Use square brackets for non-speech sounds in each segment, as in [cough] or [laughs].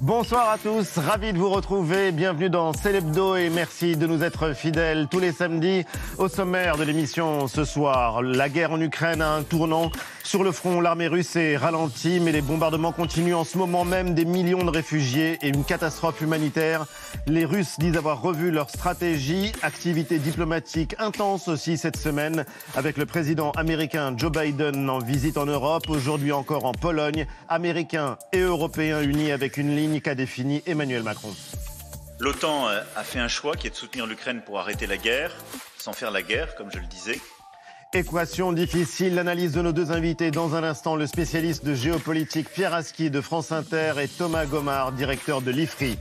Bonsoir à tous, ravi de vous retrouver. Bienvenue dans Célébdo et merci de nous être fidèles tous les samedis. Au sommaire de l'émission ce soir, la guerre en Ukraine a un tournant. Sur le front, l'armée russe est ralentie, mais les bombardements continuent en ce moment même. Des millions de réfugiés et une catastrophe humanitaire. Les Russes disent avoir revu leur stratégie. Activité diplomatique intense aussi cette semaine avec le président américain Joe Biden en visite en Europe. Aujourd'hui encore en Pologne. Américains et Européens unis avec une ligne qu'a définie Emmanuel Macron. L'OTAN euh, a fait un choix qui est de soutenir l'Ukraine pour arrêter la guerre, sans faire la guerre, comme je le disais. Équation difficile, l'analyse de nos deux invités dans un instant, le spécialiste de géopolitique Pierre Aski de France Inter et Thomas Gomard, directeur de l'IFRI.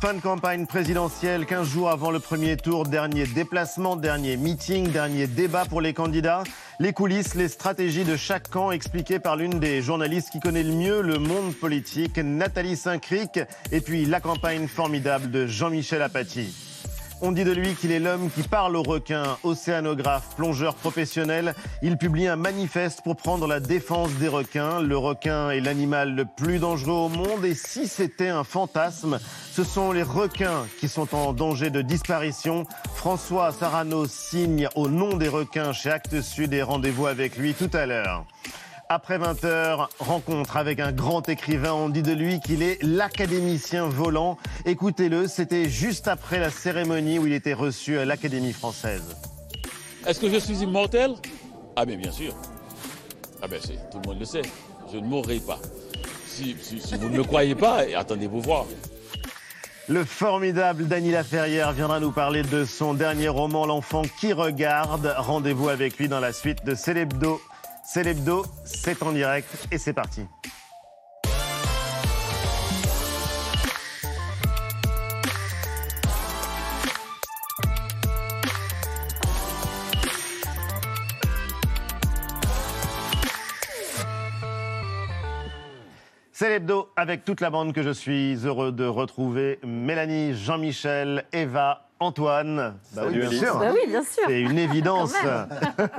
Fin de campagne présidentielle, 15 jours avant le premier tour, dernier déplacement, dernier meeting, dernier débat pour les candidats. Les coulisses, les stratégies de chaque camp expliquées par l'une des journalistes qui connaît le mieux le monde politique, Nathalie Saint-Cric, et puis la campagne formidable de Jean-Michel Apathy. On dit de lui qu'il est l'homme qui parle aux requins, océanographe, plongeur professionnel. Il publie un manifeste pour prendre la défense des requins. Le requin est l'animal le plus dangereux au monde et si c'était un fantasme, ce sont les requins qui sont en danger de disparition. François Sarano signe au nom des requins chez Actes Sud et rendez-vous avec lui tout à l'heure. Après 20h, rencontre avec un grand écrivain. On dit de lui qu'il est l'académicien volant. Écoutez-le, c'était juste après la cérémonie où il était reçu à l'Académie française. Est-ce que je suis immortel? Ah bien bien sûr. Ah bien tout le monde le sait. Je ne mourrai pas. Si, vous ne me croyez pas, attendez-vous voir. Le formidable Dany Laferrière viendra nous parler de son dernier roman L'enfant qui regarde. Rendez-vous avec lui dans la suite de Célébdo. C'est l'hebdo, c'est en direct et c'est parti. C'est l'hebdo avec toute la bande que je suis heureux de retrouver. Mélanie, Jean-Michel, Eva, Antoine, bah oui, bien sûr. Bah oui, bien sûr. C'est une évidence.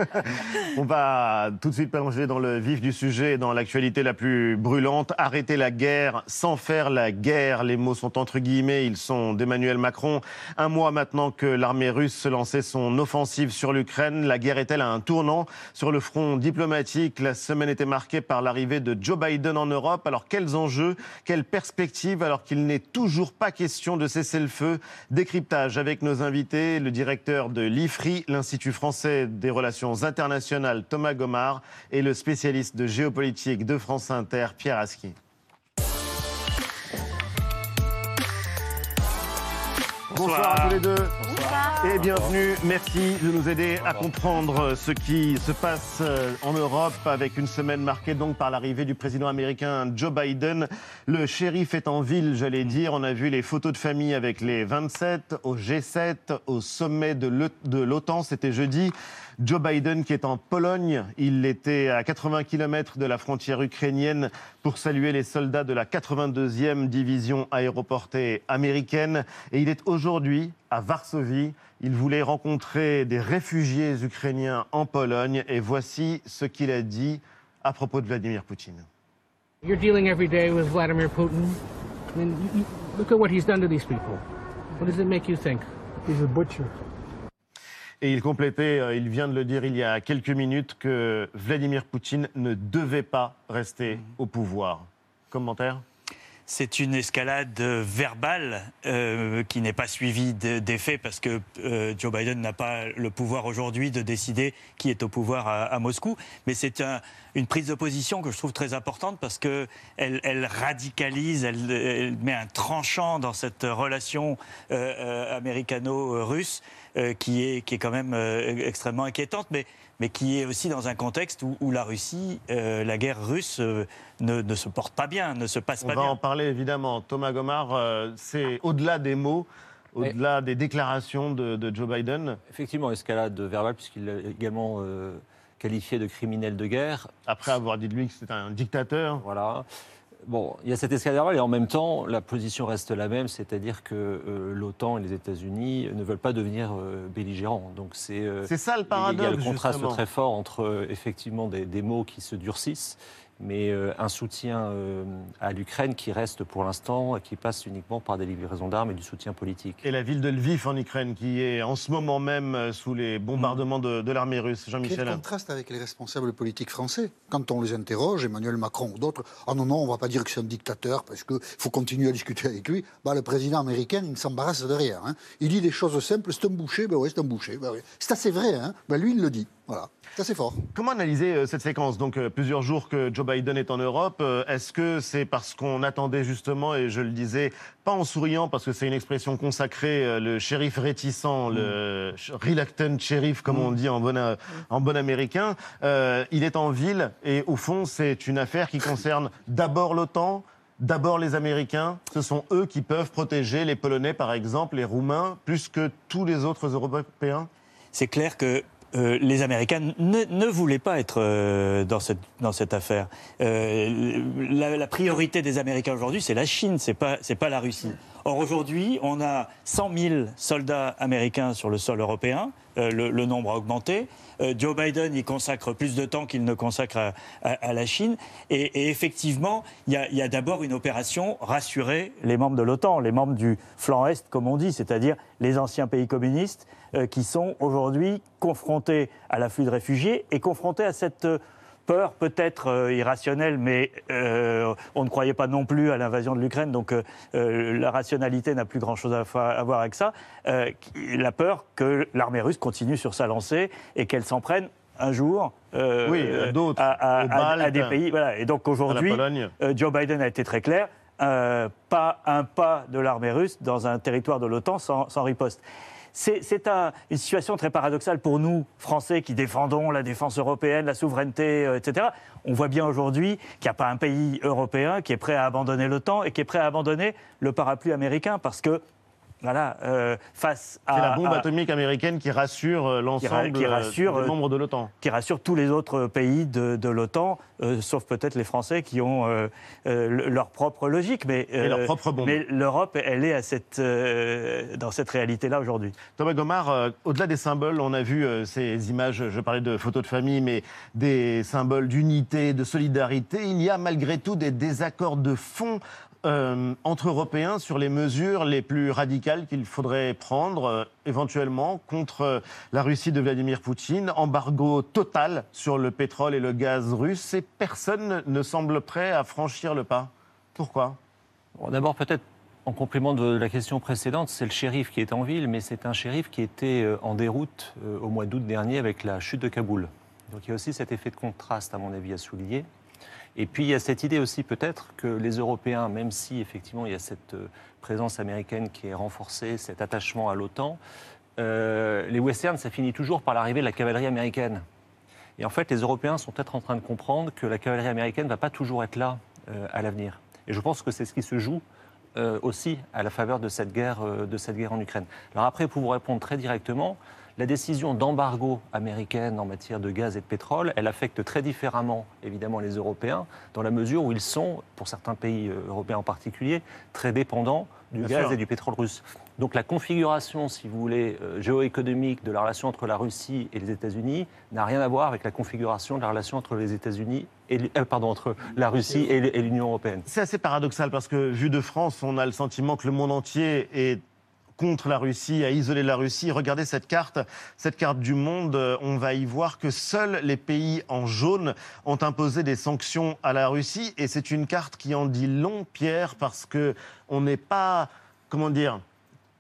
[laughs] On va tout de suite plonger dans le vif du sujet, dans l'actualité la plus brûlante. Arrêter la guerre sans faire la guerre. Les mots sont entre guillemets, ils sont d'Emmanuel Macron. Un mois maintenant que l'armée russe se lançait son offensive sur l'Ukraine, la guerre est-elle à un tournant? Sur le front diplomatique La semaine était marquée par l'arrivée de Joe Biden en Europe. Alors quels enjeux, quelles perspectives alors qu'il n'est toujours pas question de cesser le feu? Décryptage avec nos invités, le directeur de l'IFRI, l'Institut français des relations internationales, Thomas Gomard, et le spécialiste de géopolitique de France Inter, Pierre Aski. Bonsoir, à tous les deux. Et bienvenue. Merci de nous aider à comprendre ce qui se passe euh, en Europe avec une semaine marquée donc par l'arrivée du président américain Joe Biden. Le shérif est en ville, j'allais dire. On a vu les photos de famille avec les 27 au G7, au sommet de l'OTAN. C'était jeudi. Joe Biden qui est en Pologne. Il était à 80 km de la frontière ukrainienne pour saluer les soldats de la 82e division aéroportée américaine. Et il est aujourd'hui à Varsovie. Il voulait rencontrer des réfugiés ukrainiens en Pologne. Et voici ce qu'il a dit à propos de Vladimir Poutine. You're dealing every day with Vladimir Putin. I mean, look at what he's done to these people. What does it make you think? He's a butcher. Et il complétait, euh, il vient de le dire il y a quelques minutes, que Vladimir Poutine ne devait pas rester mhm. au pouvoir. Commentaire? C'est une escalade verbale euh, qui n'est pas suivie d'effet parce que euh, Joe Biden n'a pas le pouvoir aujourd'hui de décider qui est au pouvoir à, Moscou. Mais c'est une prise de position que je trouve très importante parce qu'elle elle radicalise, elle, met un tranchant dans cette relation américano-russe euh, qui, est, qui est quand même extrêmement inquiétante, mais, mais qui est aussi dans un contexte où, la Russie, euh, la guerre russe ne, ne, se porte pas bien, ne se passe pas bien. On va en parler évidemment. Thomas Gomard, c'est au-delà des mots. Au-delà des déclarations de, Joe Biden Effectivement, escalade verbale, puisqu'il l'a également qualifié de criminel de guerre. Après avoir dit de lui que c'était un dictateur. Voilà. Bon, il y a cette escalade et en même temps, la position reste la même, c'est-à-dire que euh, l'OTAN et les États-Unis ne veulent pas devenir euh, belligérants. Donc c'est ça le paradoxe. Il y a le contraste très fort entre effectivement des, mots qui se durcissent mais euh, un soutien euh, à l'Ukraine qui reste pour l'instant, qui passe uniquement par des livraisons d'armes et du soutien politique. Et la ville de Lviv en Ukraine, qui est en ce moment même euh, sous les bombardements de, de l'armée russe. Jean-Michel. Quel contraste avec les responsables politiques français. Quand on les interroge, Emmanuel Macron ou d'autres, ah non, non, on ne va pas dire que c'est un dictateur parce qu'il faut continuer à discuter avec lui. Bah, le président américain, il ne s'embarrasse de rien. Hein. Il dit des choses simples, c'est un boucher, ben oui, c'est un boucher. Ben. C'est assez vrai, hein. ben lui, il le dit. Voilà, c'est assez fort. Comment analyser euh, cette séquence? Donc, euh, plusieurs jours que Joe Biden est en Europe. Euh, Est-ce que c'est parce qu'on attendait justement, et je le disais, pas en souriant, parce que c'est une expression consacrée, euh, le shérif réticent, le sh- reluctant shérif, comme on dit en bon, euh, en bon américain, euh, il est en ville, et au fond, c'est une affaire qui concerne d'abord l'OTAN, D'abord les Américains, ce sont eux qui peuvent protéger les Polonais par exemple, les Roumains, plus que tous les autres Européens? C'est clair que euh, les Américains ne, voulaient pas être euh, dans, cette, affaire. Euh, la, priorité des Américains aujourd'hui, c'est la Chine, c'est pas, pas la Russie. Or aujourd'hui, on a 100 000 soldats américains sur le sol européen. Le, nombre a augmenté. Joe Biden y consacre plus de temps qu'il ne consacre à, la Chine. Et, effectivement, il y a, a d'abord une opération rassurer les membres de l'OTAN, les membres du flanc Est, comme on dit, c'est-à-dire les anciens pays communistes qui sont aujourd'hui confrontés à l'afflux de réfugiés et confrontés à cette euh, peur peut-être euh, irrationnelle, mais euh, on ne croyait pas non plus à l'invasion de l'Ukraine, donc euh, euh, la rationalité n'a plus grand-chose à, voir avec ça. Euh, la peur que l'armée russe continue sur sa lancée et qu'elle s'en prenne un jour euh, Oui, à d'autres, à, à- à- des pays. Voilà. Et donc aujourd'hui, euh, Joe Biden a été très clair. euh, pas un pas de l'armée russe dans un territoire de l'OTAN sans, sans riposte. C'est c'est un- une situation très paradoxale pour nous, Français, qui défendons la défense européenne, la souveraineté, euh, etc. On voit bien aujourd'hui qu'il n'y a pas un pays européen qui est prêt à abandonner l'OTAN et qui est prêt à abandonner le parapluie américain parce que, voilà, euh, face à. C'est la bombe à- atomique américaine qui rassure euh, l'ensemble qui rassure, des euh, membres de l'OTAN. qui rassure tous les autres pays de, de l'OTAN, euh, sauf peut-être les Français qui ont euh, le- leur propre logique. Mais, Et leur propre bombe. mais l'Europe, elle est à cette, dans cette réalité-là aujourd'hui. Thomas Gomard, au-delà des symboles, on a vu ces images, je parlais de photos de famille, mais des symboles d'unité, de solidarité. Il y a malgré tout des désaccords de fond euh, entre Européens sur les mesures les plus radicales qu'il faudrait prendre euh, éventuellement contre euh, la Russie de Vladimir Poutine. Embargo total sur le pétrole et le gaz russe et personne ne semble prêt à franchir le pas. Pourquoi? D'abord, peut-être en complément de la question précédente, c'est le shérif qui est en ville, mais c'est un shérif qui était en déroute au mois d'août dernier avec la chute de Kaboul. Donc il y a aussi cet effet de contraste, à mon avis, à souligner. Et puis il y a cette idée aussi peut-être que les Européens, même si effectivement il y a cette euh, présence américaine qui est renforcée, cet attachement à l'OTAN, euh, les westerns, ça finit toujours par l'arrivée de la cavalerie américaine. Et en fait, les Européens sont peut-être en train de comprendre que la cavalerie américaine ne va pas toujours être là euh, à l'avenir. Et je pense que c'est ce qui se joue aussi à la faveur de cette, guerre, de cette guerre en Ukraine. Alors après, pour vous répondre très directement, la décision d'embargo américaine en matière de gaz et de pétrole, elle affecte très différemment, évidemment, les Européens, dans la mesure où ils sont, pour certains pays euh, européens en particulier, très dépendants du Bien gaz sûr. et du pétrole russe. Donc la configuration, si vous voulez, euh, géoéconomique de la relation entre la Russie et les États-Unis n'a rien à voir avec la configuration de la relation entre les États-Unis et euh, pardon entre la Russie et l'Union européenne. C'est assez paradoxal parce que, vu de France, on a le sentiment que le monde entier est contre la Russie, à isoler la Russie. Regardez cette carte, cette carte du monde, on va y voir que seuls les pays en jaune ont imposé des sanctions à la Russie et c'est une carte qui en dit long, Pierre, parce que on n'est pas, comment dire,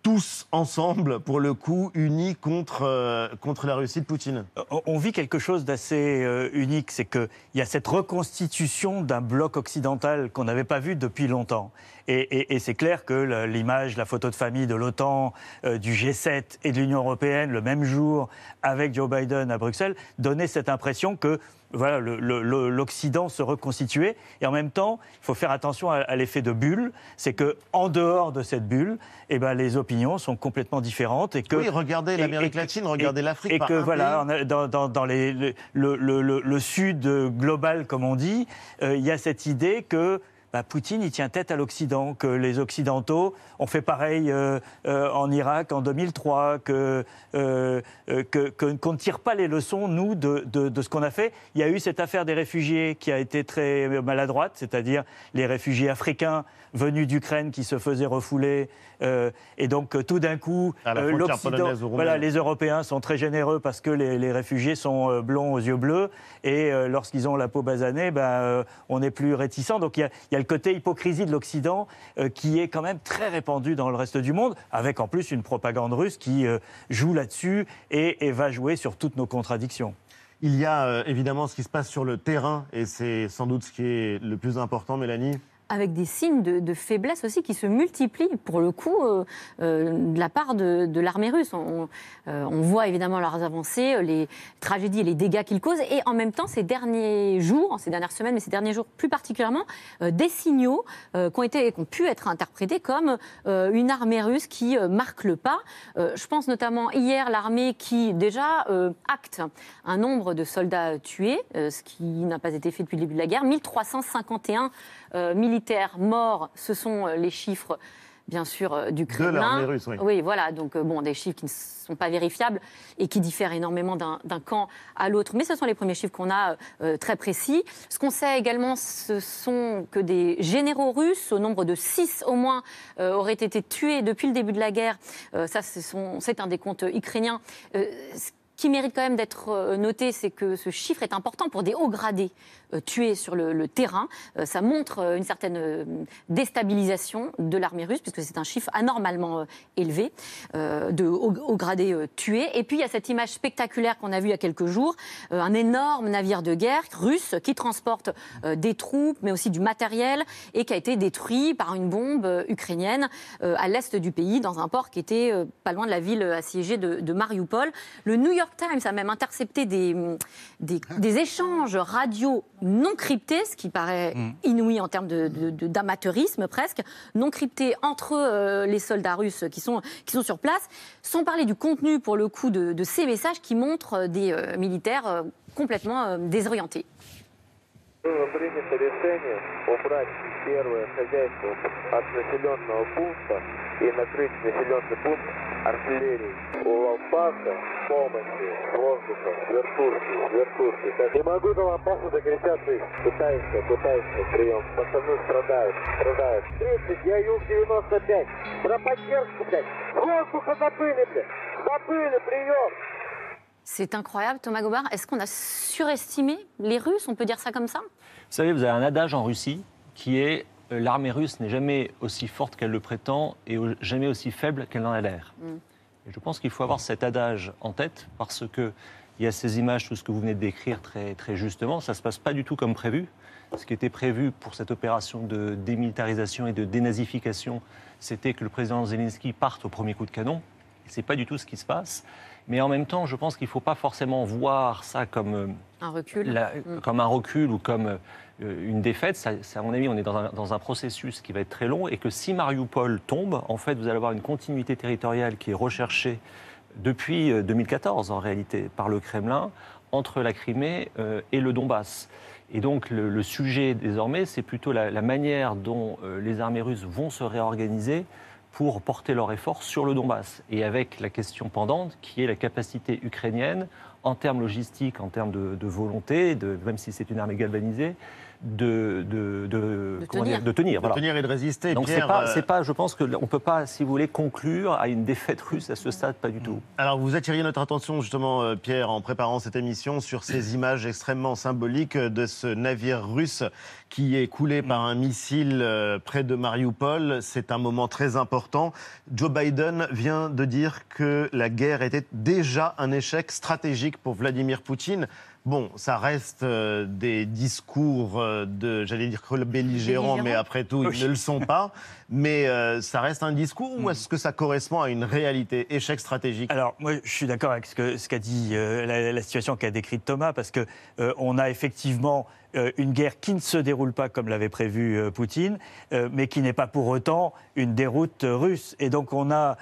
tous ensemble, pour le coup, unis contre, euh, contre la Russie de Poutine. On- On vit quelque chose d'assez euh, unique, c'est qu'il y a cette reconstitution d'un bloc occidental qu'on n'avait pas vu depuis longtemps. Et, c'est clair que l'image, la photo de famille de l'OTAN, euh, du G7 et de l'Union européenne le même jour avec Joe Biden à Bruxelles donnait cette impression que voilà, l'Occident se reconstituait. Et en même temps, il faut faire attention à, à l'effet de bulle. C'est que en dehors de cette bulle, eh ben, les opinions sont complètement différentes. Et que, Oui, regardez l'Amérique latine, regardez l'Afrique Et que voilà, pays. dans, dans- dans les- le, le- le- le sud global, comme on dit, euh, il y a cette idée que bah, Poutine, il tient tête à l'Occident, que les Occidentaux ont fait pareil euh, euh, en Irak en 2003, que, euh, qu'on ne tire pas les leçons, nous, de, de, ce qu'on a fait. Il y a eu cette affaire des réfugiés qui a été très maladroite, c'est-à-dire les réfugiés africains venus d'Ukraine qui se faisaient refouler. et donc, tout d'un coup, l'Occident, voilà, les Européens sont très généreux parce que les, réfugiés sont blonds aux yeux bleus. Et lorsqu'ils ont la peau basanée, ben, on est plus réticent. Donc, il y a, y a le côté hypocrisie de l'Occident euh, qui est quand même très répandu dans le reste du monde, avec en plus une propagande russe qui euh, joue là-dessus et, va jouer sur toutes nos contradictions. Il y a euh, évidemment ce qui se passe sur le terrain, et c'est sans doute ce qui est le plus important, Mélanie avec des signes de, faiblesse aussi qui se multiplient, pour le coup, euh, euh, de la part de, l'armée russe. On, euh, on, voit évidemment leurs avancées, les tragédies et les dégâts qu'ils causent, et en même temps, ces derniers jours, ces dernières semaines, mais ces derniers jours plus particulièrement, des signaux qui, ont été, qui ont pu être interprétés comme une armée russe qui marque le pas. je pense notamment hier l'armée qui déjà acte un nombre de soldats tués, ce qui n'a pas été fait depuis le début de la guerre, 1351 euh, militaires morts, ce sont euh, les chiffres bien sûr euh, du Kremlin. De russe, oui. Oui, voilà, donc bon, des chiffres qui ne sont pas vérifiables et qui diffèrent énormément d'un camp à l'autre. Mais ce sont les premiers chiffres qu'on a très précis. Ce qu'on sait également, ce sont que des généraux russes, au nombre de six au moins, auraient été tués depuis le début de la guerre. ça, c'est un des comptes ukrainiens qui mérite quand même d'être euh, noté, c'est que ce chiffre est important pour des hauts gradés euh, tués sur le, terrain. Euh, ça montre une certaine déstabilisation de l'armée russe, puisque c'est un chiffre anormalement élevé de hauts, gradés tués. Et puis il y a cette image spectaculaire qu'on a vue il y a quelques jours, un énorme navire de guerre russe qui transporte des troupes, mais aussi du matériel, et qui a été détruit par une bombe ukrainienne à l'est du pays, dans un port qui était pas loin de la ville assiégée de, de Mariupol. Le New York Times a même intercepté des, des, échanges radio non cryptés, ce qui paraît mm. inouï en termes d'amateurisme de, presque, non cryptés entre euh, les soldats russes qui sont, qui sont sur place, sans parler du contenu pour le coup de, ces messages qui montrent des euh, militaires euh, complètement désorientés. Артиллерии, у Лампаса, помощи, воздуха, вертушки, вертушки. Не могу до Лампаса докричаться, пытаемся, пытаемся, прием. Пацаны страдают, страдают. 30, я Юг-95, про поддержку, блядь, воздуха забыли, блядь, забыли, прием. C'est incroyable, Thomas Gobard. Est-ce qu'on a surestimé les Russes On peut dire ça comme ça? Vous savez, vous avez un adage en Russie qui est euh, l'armée russe n'est jamais aussi forte qu'elle le prétend et jamais aussi faible qu'elle en a l'air. Mm. je pense qu'il faut avoir cet adage en tête parce que il y a ces images, tout ce que vous venez de décrire très, très justement, ça ne se passe pas du tout comme prévu. Ce qui était prévu pour cette opération de démilitarisation et de dénazification, c'était que le président Zelensky parte au premier coup de canon. Ce n'est pas du tout ce qui se passe. Mais en même temps, je pense qu'il ne faut pas forcément voir ça comme euh, un recul, mm. comme un recul ou comme euh, une défaite, ça, à mon avis, on est dans un, processus qui va être très long et que si Mariupol tombe, en fait, vous allez avoir une continuité territoriale qui est recherchée depuis 2014, euh, en réalité, par le Kremlin, entre la Crimée euh, et le Donbass. Et donc, le, sujet, désormais, c'est plutôt la, manière dont les armées russes vont se réorganiser pour porter leur effort sur le Donbass. Et avec la question pendante, qui est la capacité ukrainienne, en termes logistiques, en termes de, de volonté, de, même si c'est une armée galvanisée, de, de, de, tenir. de, tenir, et de résister. Donc c'est pas, euh, pas, je pense qu'on ne peut pas, si vous voulez, conclure à une défaite russe à ce stade, pas du tout. Alors vous attiriez notre attention justement, euh, Pierre, en préparant cette émission, sur ces [clears throat] images extrêmement symboliques de ce navire russe qui est coulé par un missile euh, près de Mariupol. C'est un moment très important. Joe Biden vient de dire que la guerre était déjà un échec stratégique pour Vladimir Poutine. Bon, ça reste euh, des discours euh, de, j'allais dire belligérants, mais après tout, ils ne le sont pas. [laughs] Mais euh, ça reste un discours ou hmm. est-ce que ça correspond à une réalité Échec stratégique? Alors, moi, je suis d'accord avec ce qu'a ce dit, la, situation qu'a décrite Thomas, parce qu'on on a effectivement une guerre qui ne se déroule pas comme l'avait prévu euh, Poutine, euh, mais qui n'est pas pour autant une déroute russe. Et donc on a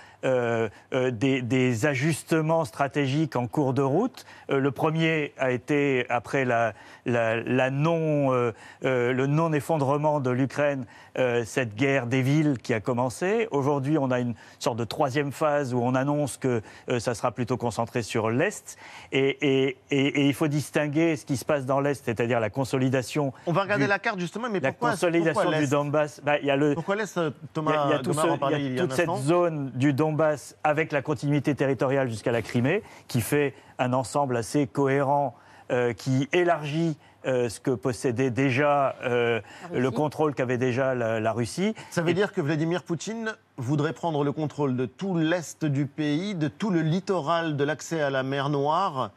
des, des ajustements stratégiques en cours de route. Le premier a été après la, la- la non, euh, euh, le non-effondrement de l'Ukraine, euh, cette guerre des villes qui a commencé. Aujourd'hui, on a une sorte de troisième phase où on annonce que ça sera plutôt concentré sur l'Est. Et, et- et- et il faut distinguer ce qui se passe dans l'Est, c'est-à-dire la consolidation. On va regarder du- la carte justement, mais la pourquoi, consolidation pourquoi du l'Est Donbass? Bah, il y a le, Pourquoi laisse il y a- Thomas, il y a tout ce- en parlait y toute cette zone du Donbass avec la continuité territoriale jusqu'à la Crimée, qui fait un ensemble assez cohérent, euh, qui élargit euh, ce que possédait déjà euh, le Russie. contrôle qu'avait déjà la, la Russie. Ça veut dire que Vladimir Poutine voudrait prendre le contrôle de tout l'est du pays, de tout le littoral de l'accès à la mer Noire,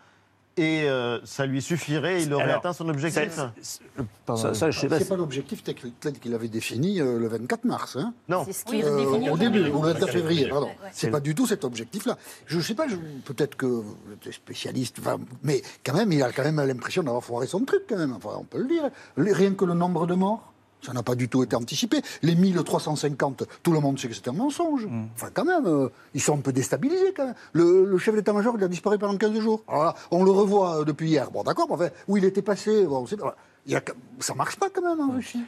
et euh, ça lui suffirait, il aurait Alors, atteint son objectif pardon. Ça, ça, je sais pas. C'est pas l'objectif tel qu'il avait défini euh, le 24 mars. Hein. Non. C'est ce qui Euh, est défini au début, le 24 février, pardon. ouais. C'est pas du tout cet objectif-là. Je sais pas, peut-être que vous êtes spécialiste, mais quand même, il a quand même l'impression d'avoir foiré son truc, quand même. Enfin, on peut le dire. Rien que le nombre de morts. Ça n'a pas du tout été anticipé. Les 1350, tout le monde sait que c'est un mensonge. Enfin, quand même, euh, ils sont un peu déstabilisés, quand même. Le, le chef d'état-major, il a disparu pendant 15 jours. Alors là, on le revoit euh, depuis hier. Bon, d'accord, mais enfin, où il était passé, bon, on sait pas. Il y a- ça marche pas, quand même, en Russie.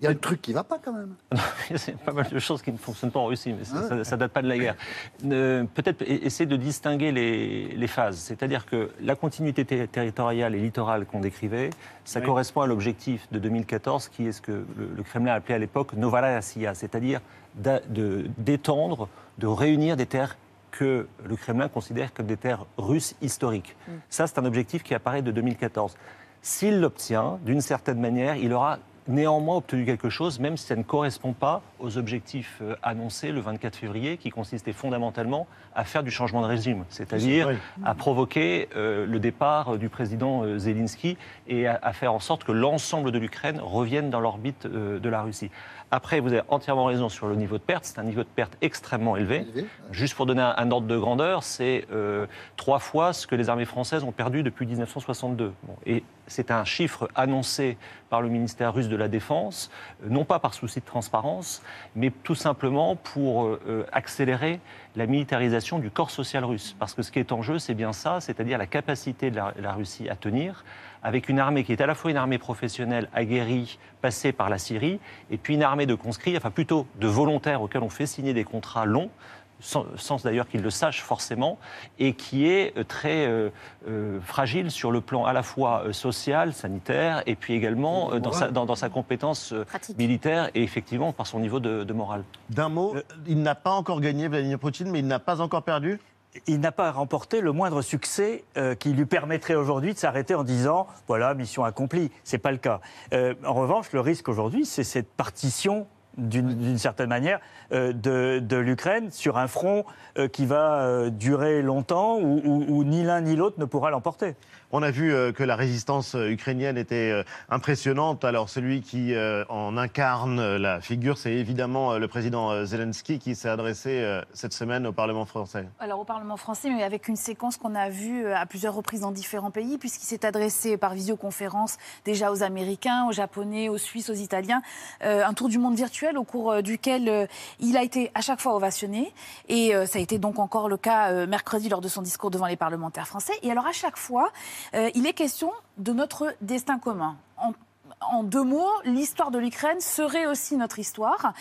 Il y a un truc qui va pas, quand même. [laughs] C'est pas mal de choses qui ne fonctionnent pas en Russie, mais ça, ça, ça date pas de la guerre. Euh, Peut-être essayer de distinguer les, les phases. C'est-à-dire que la continuité ter- territoriale et littorale qu'on décrivait, ça Oui. correspond à l'objectif de 2014, qui est ce que le, le Kremlin appelait à l'époque Novaya c'est-à-dire de- d'étendre, de, réunir des terres que le Kremlin considère comme des terres russes historiques. Ça, c'est un objectif qui apparaît de 2014. S'il l'obtient, d'une certaine manière, il aura néanmoins obtenu quelque chose, même si ça ne correspond pas aux objectifs euh, annoncés le 24 février, qui consistaient fondamentalement à faire du changement de régime, c'est-à-dire à provoquer euh, le départ euh, du président Zelensky et à, à faire en sorte que l'ensemble de l'Ukraine revienne dans l'orbite euh, de la Russie. Après, vous avez entièrement raison sur le niveau de perte, c'est un niveau de perte extrêmement élevé. Élevé. Juste pour donner un, un ordre de grandeur, c'est euh, trois fois ce que les armées françaises ont perdu depuis 1962. Bon, et c'est un chiffre annoncé par le ministère russe de la Défense, euh, non pas par souci de transparence, mais tout simplement pour euh, euh, accélérer la militarisation du corps social russe. Parce que ce qui est en jeu, c'est bien ça, c'est-à-dire la capacité de la, la Russie à tenir avec une armée qui est à la fois une armée professionnelle aguerrie, passée par la Syrie, et puis une armée de conscrits, enfin plutôt de volontaires auxquels on fait signer des contrats longs, sans, sans d'ailleurs qu'ils le sachent forcément, et qui est euh, très euh, euh, fragile sur le plan à la fois social, sanitaire, et puis également euh, dans, sa, dans- dans sa compétence Pratique. militaire, et effectivement par son niveau de, de morale. D'un mot, il n'a pas encore gagné Vladimir Poutine, mais il n'a pas encore perdu? Il n'a pas remporté le moindre succès euh, qui lui permettrait aujourd'hui de s'arrêter en disant voilà mission accomplie. C'est pas le cas. Euh, en revanche, le risque aujourd'hui, c'est cette partition d'une certaine manière euh, de, l'Ukraine sur un front qui va durer longtemps où ni l'un ni l'autre ne pourra l'emporter. On a vu euh, que la résistance euh, ukrainienne était euh, impressionnante. Alors celui qui en incarne la figure, c'est évidemment le président Zelensky qui s'est adressé cette semaine au Parlement français. Alors au Parlement français, mais avec une séquence qu'on a vue à plusieurs reprises dans différents pays, puisqu'il s'est adressé par visioconférence déjà aux Américains, aux Japonais, aux Suisses, aux Italiens, un tour du monde virtuel au cours duquel il a été à chaque fois ovationné, et ça a été donc encore le cas mercredi lors de son discours devant les parlementaires français. Et alors à chaque fois, euh, il est question de notre destin commun. En- en deux mots, l'histoire de l'Ukraine serait aussi notre histoire.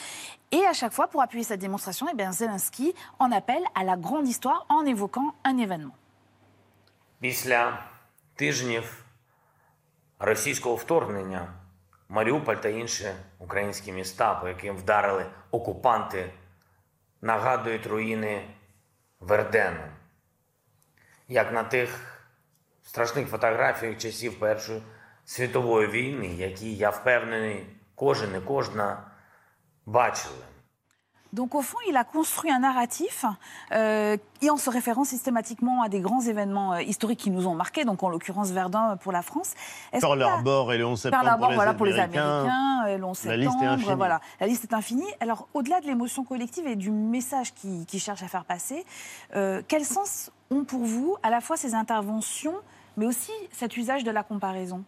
Et à chaque fois, pour appuyer cette démonstration, eh bien, Zelensky en appelle à la grande histoire en évoquant un événement. Після тижнів російського вторгнення Маріуполь та інші українські міста, по яким вдарили окупанти, нагадують руїни Вердену. Як на тих страшних фотографіях часів Першої світової війни, які, я впевнений, кожен і кожна бачили. Donc au fond, il a construit un narratif euh, et en se référant systématiquement à des grands événements euh, historiques qui nous ont marqués, donc en l'occurrence Verdun pour la France. Est-ce Pearl qu'il a- Harbor et le 11 septembre Pearl Harbor, pour les voilà, pour les Américains. Américains, euh, le 11 La liste est septembre, infinie. voilà, la liste est infinie. Alors, au-delà de l'émotion collective et du message qu'il qui cherche à faire passer, euh, quel sens ont pour vous à la fois ces interventions, mais aussi cet usage de la comparaison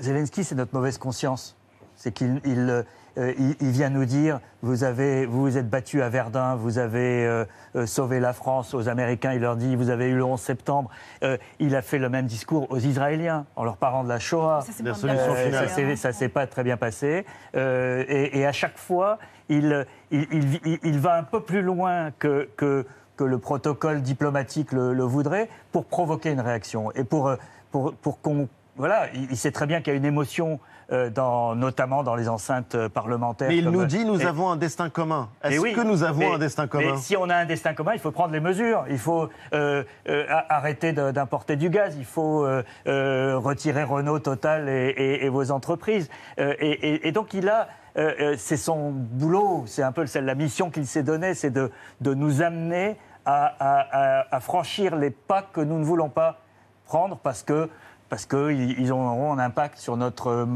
Zelensky, c'est notre mauvaise conscience. C'est qu'il il, euh, il- il vient nous dire vous avez, vous vous êtes battu à Verdun, vous avez euh, euh, sauvé la France aux Américains. Il leur dit vous avez eu le 11 septembre. Euh, il a fait le même discours aux Israéliens en leur parlant de la Shoah. Ça, La pas solution bien. finale. Ça s'est- pas très bien passé. Euh, et, et à chaque fois, il, il, il- il- il va un peu plus loin que, que, que le protocole diplomatique le, le voudrait pour provoquer une réaction. Et pour, euh, pour, pour qu'on. Voilà, il, sait très bien qu'il y a une émotion, euh, dans, notamment dans les enceintes euh, parlementaires. Mais il comme- nous dit nous et- avons un destin commun. et Est-ce oui, que nous avons mais- un destin commun Mais si on a un destin commun, il faut prendre les mesures. Il faut euh, euh, arrêter d'importer du gaz. Il faut retirer Renault, Total et, et- et vos entreprises. Et donc il a. euh, euh, c'est son boulot, c'est un peu la mission qu'il s'est donnée, c'est de, de nous amener à, à- à- à franchir les pas que nous ne voulons pas prendre parce que parce qu'ils ils auront un impact sur notre euh,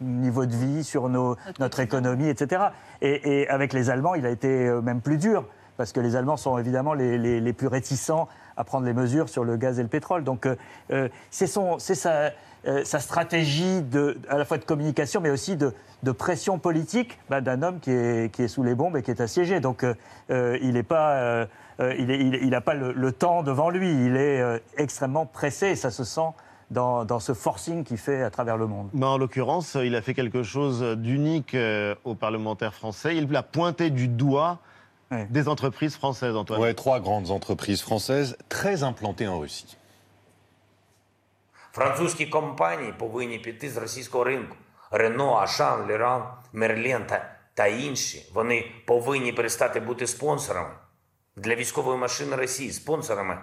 niveau de vie, sur nos, notre économie, etc. Et, et avec les Allemands, il a été même plus dur, parce que les Allemands sont évidemment les, les- les plus réticents à prendre les mesures sur le gaz et le pétrole. Donc euh, c'est son- c'est sa, euh, sa stratégie de, à la fois de communication, mais aussi de, de pression politique bah, d'un homme qui est, qui est sous les bombes et qui est assiégé. Donc euh, euh, il n'est pas... euh, il n'a il, il a pas le, le temps devant lui, il est euh, extrêmement pressé et ça se sent dans, dans ce forcing qu'il fait à travers le monde. Mais en l'occurrence, il a fait quelque chose d'unique euh, aux parlementaires français. Il a pointé du doigt Ouais. des entreprises françaises, Antoine. Ouais, trois grandes entreprises françaises très implantées en Russie. Французькі компанії повинні піти з російського ринку. Рено, Ашан, Леран, Мерлен та, та інші. Вони повинні перестати бути спонсорами для військової машини Росії, спонсорами,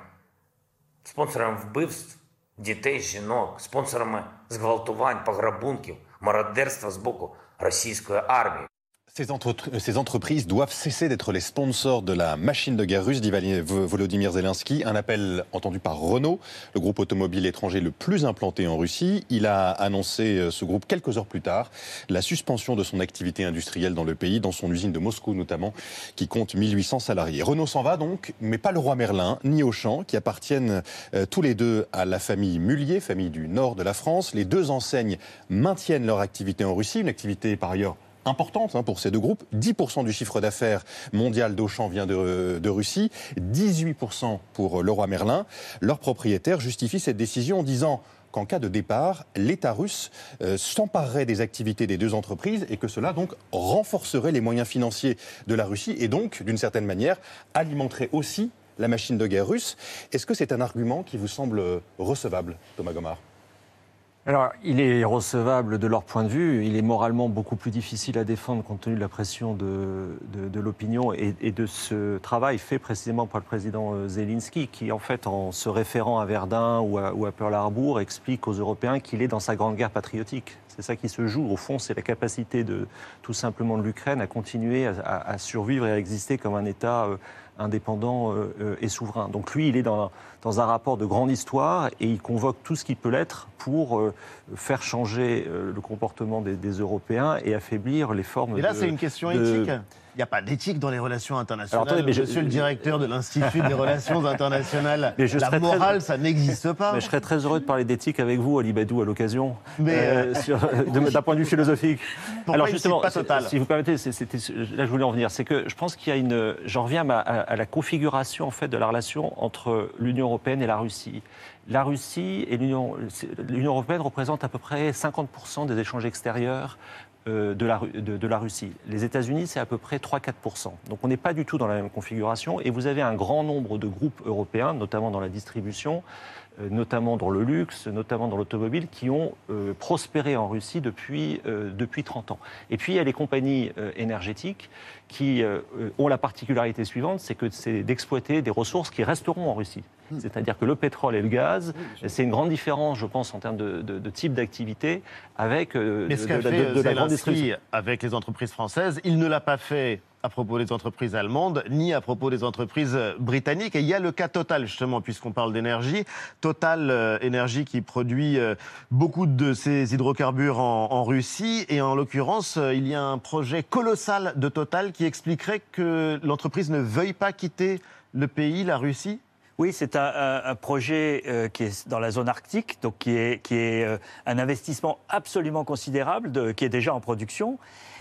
спонсорами вбивств дітей, жінок, спонсорами зґвалтувань, пограбунків, мародерства з боку російської армії. Ces, entre- ces entreprises doivent cesser d'être les sponsors de la machine de guerre russe, dit Volodymyr Zelensky. Un appel entendu par Renault, le groupe automobile étranger le plus implanté en Russie. Il a annoncé, euh, ce groupe, quelques heures plus tard, la suspension de son activité industrielle dans le pays, dans son usine de Moscou notamment, qui compte 1800 salariés. Renault s'en va donc, mais pas le roi Merlin, ni Auchan, qui appartiennent euh, tous les deux à la famille Mullier, famille du nord de la France. Les deux enseignes maintiennent leur activité en Russie, une activité par ailleurs importante hein, pour ces deux groupes. 10% du chiffre d'affaires mondial d'Auchan vient de, de Russie, 18% pour Leroy Merlin. Leur propriétaire justifie cette décision en disant qu'en cas de départ, l'État russe euh, s'emparerait des activités des deux entreprises et que cela donc renforcerait les moyens financiers de la Russie et donc, d'une certaine manière, alimenterait aussi la machine de guerre russe. Est-ce que c'est un argument qui vous semble euh, recevable, Thomas Gomard Alors, il est recevable de leur point de vue. Il est moralement beaucoup plus difficile à défendre compte tenu de la pression de, l'opinion et, de ce travail fait précisément par le président euh, Zelensky, qui, en fait, en se référant à Verdun ou à, Pearl Harbor, explique aux Européens qu'il est dans sa grande guerre patriotique. C'est ça qui se joue. Au fond, c'est la capacité de tout simplement de l'Ukraine à continuer à survivre et à exister comme un État euh, indépendant euh, euh, et souverain. Donc lui, il est dans, dans un rapport de grande histoire et il convoque tout ce qui peut l'être pour euh, faire changer le comportement des, des Européens et affaiblir les formes Et là, de- c'est une question de- éthique. Il n'y a pas d'éthique dans les relations internationales. Alors, attendez, mais je- Monsieur le directeur de l'Institut des relations internationales, [laughs] Mais je la très- morale, ça n'existe pas. Mais je serais très heureux de parler d'éthique avec vous, Ali Badou, à l'occasion, Mais, euh, sur- de- d'un point de vue philosophique. Pourquoi Alors justement, pas Total si vous permettez, là je voulais en venir, c'est que je pense qu'il y a une, j'en reviens à, à- à la configuration en fait de la relation entre l'Union européenne et la Russie. La Russie et l'Union, européenne représentent à peu près 50% des échanges extérieurs euh, de, la, de- la Russie. Les États-Unis, c'est à peu près 3-4%. Donc on n'est pas du tout dans la même configuration. Et vous avez un grand nombre de groupes européens, notamment dans la distribution, euh, notamment dans le luxe, notamment dans l'automobile, qui ont euh, prospéré en Russie depuis, euh, depuis 30 ans. Et puis il y a les compagnies euh, énergétiques qui euh, euh, ont la particularité suivante, c'est que c'est d'exploiter des ressources qui resteront en Russie. C'est-à-dire que le pétrole et le gaz, c'est une grande différence, je pense, en termes de, de- de type d'activité avec euh, Mais de, ce qu'a de- fait de- de la grande distribution. avec les entreprises françaises, il ne l'a pas fait à propos des entreprises allemandes, ni à propos des entreprises britanniques. Et il y a le cas Total, justement, puisqu'on parle d'énergie. Total euh, Énergie qui produit euh, beaucoup de ces hydrocarbures en, en Russie. Et en l'occurrence, euh, il y a un projet colossal de Total qui expliquerait que l'entreprise ne veuille pas quitter le pays, la Russie Oui, c'est un, projet euh, qui est dans la zone arctique, donc qui est, qui est euh, un investissement absolument considérable, qui est déjà en production.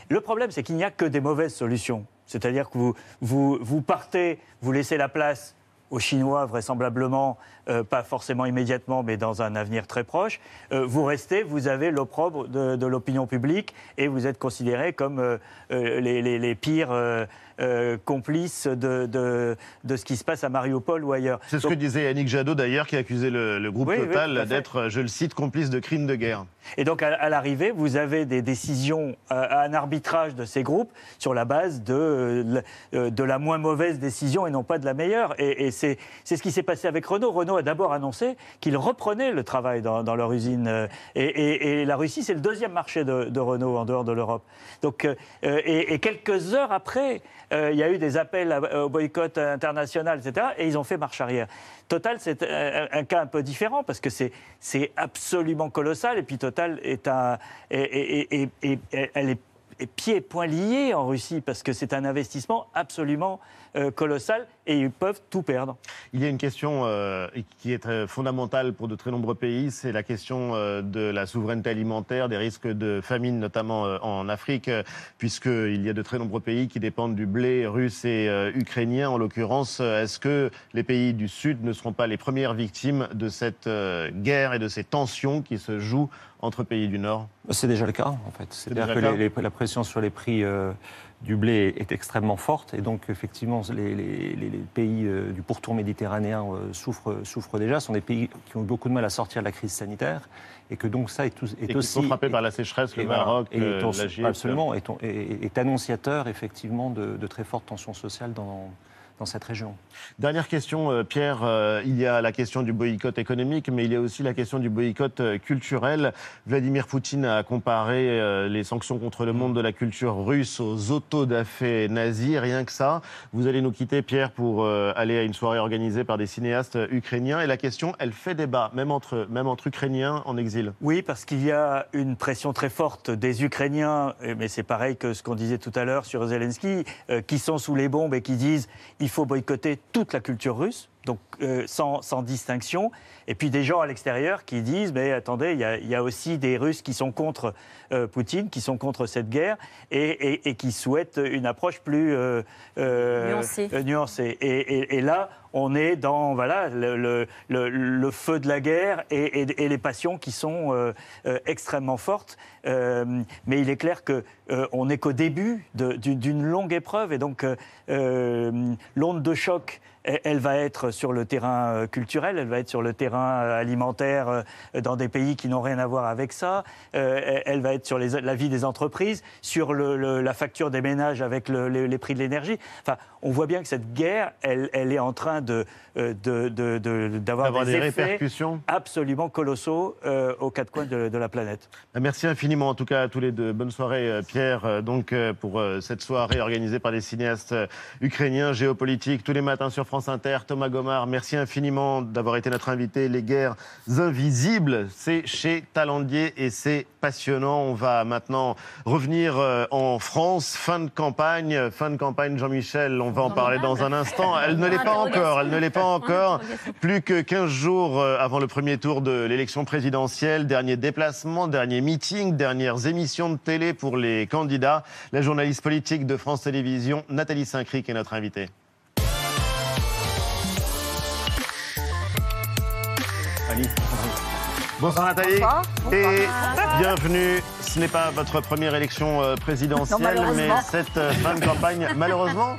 Le problème, c'est qu'il n'y a que des mauvaises solutions. C'est-à-dire que vous, vous, partez, vous laissez la place aux Chinois, vraisemblablement, euh, pas forcément immédiatement, mais dans un avenir très proche. Vous restez, vous avez l'opprobre de, l'opinion publique et vous êtes considérés comme les pires euh, euh, complices de, de- de ce qui se passe à Mariupol ou ailleurs. C'est ce Donc- que disait Yannick Jadot d'ailleurs, qui accusait le, le groupe Oui, Total à d'être, je le cite, complice de crimes de guerre. Et donc, à, à l'arrivée, vous avez des décisions, euh, un arbitrage de ces groupes sur la base de, euh, la- de la moins mauvaise décision et non pas de la meilleure. Et, et c'est c'est ce qui s'est passé avec Renault. Renault a d'abord annoncé qu'il reprenait le travail dans, dans leur usine. euh, Et, et- et la Russie, c'est le deuxième marché de, de Renault en dehors de l'Europe. Donc, euh, euh, et, quelques heures après, euh, il y a eu des appels à- au boycott international, etc. Et ils ont fait marche arrière. Total, c'est un, un cas un peu différent parce que c'est absolument colossal. Et puis Total est un, est- elle est pieds et poings liés en Russie parce que c'est un investissement absolument euh, colossal et ils peuvent tout perdre. Il y a une question euh, qui est très fondamentale pour de très nombreux pays, c'est la question euh, de la souveraineté alimentaire, des risques de famine, notamment euh, en Afrique, euh, puisqu'il y a de très nombreux pays qui dépendent du blé russe et euh, ukrainien. En l'occurrence, euh, est-ce que les pays du Sud ne seront pas les premières victimes de cette euh, guerre et de ces tensions qui se jouent entre pays du Nord? C'est déjà le cas, en fait. C'est-à-dire que les- les- la pression sur les prix euh, du blé est extrêmement forte. Et donc, effectivement, les, les- les- les pays euh, du pourtour méditerranéen euh, souffrent, souffrent déjà. Ce sont des pays qui ont eu beaucoup de mal à sortir de la crise sanitaire. Et que donc, ça est, tout- est Et aussi. sont frappés par la sécheresse, le. Maroc, Et euh. Absolument. Est, est, est annonciateur, effectivement, de, de très fortes tensions sociales dans, dans cette région. Dernière question, euh, Pierre. Euh, il y a la question du boycott économique, mais il y a aussi la question du boycott euh, culturel. Vladimir Poutine a comparé les sanctions contre le monde de la culture russe aux autodafés nazis, rien que ça. Vous allez nous quitter, Pierre, pour aller à une soirée organisée par des cinéastes ukrainiens. Et la question, elle fait débat, même entre, même entre Ukrainiens en exil. Oui, parce qu'il y a une pression très forte des Ukrainiens, mais c'est pareil que ce qu'on disait tout à l'heure sur Zelensky, qui sont sous les bombes et qui disent il faut boycotter toute la culture russe. Donc euh, sans distinction. Et puis des gens à l'extérieur qui disent mais attendez, il y a, il y a aussi des Russes qui sont contre euh, Poutine, qui sont contre cette guerre et, et- et qui souhaitent une approche plus euh, euh, Nuancée. euh, nuancée. Et, là, on est dans voilà le, le- le- le feu de la guerre et, les passions qui sont extrêmement fortes. Mais il est clair que euh, on n'est qu'au début d'une longue épreuve et donc l'onde de choc. Elle elle va être sur le terrain culturel, elle va être sur le terrain euh, alimentaire euh, dans des pays qui n'ont rien à voir avec ça. Euh, elle- va être sur les- la vie des entreprises, sur le- le- la facture des ménages avec le- les, les prix de l'énergie. Enfin, on voit bien que cette guerre, elle, elle est en train de d'avoir des, des effets répercussions. absolument colossaux euh, aux quatre coins de, de la planète. Merci infiniment en tout cas à tous les deux. Bonne soirée Pierre, donc pour cette soirée organisée par des cinéastes ukrainiens géopolitiques tous les matins sur France Inter. Thomas Gomard, merci infiniment d'avoir été notre invité. Les guerres invisibles, c'est chez Talandier et c'est passionnant. On va maintenant revenir euh, en France. Fin de campagne, fin de campagne Jean-Michel, on va en parler dans un instant. Elle ne l'est pas encore, elle ne l'est pas encore. Plus que 15 jours euh, avant le premier tour de l'élection présidentielle, dernier déplacement, dernier meeting, dernières émissions de télé pour les candidats. La journaliste politique de France Télévisions, Nathalie Saint-Cric, est notre invitée. Bonsoir Nathalie Bonsoir. et Bonsoir. bienvenue. Ce n'est pas votre première élection euh, présidentielle, Non, mais cette euh, fin de campagne, [laughs] malheureusement.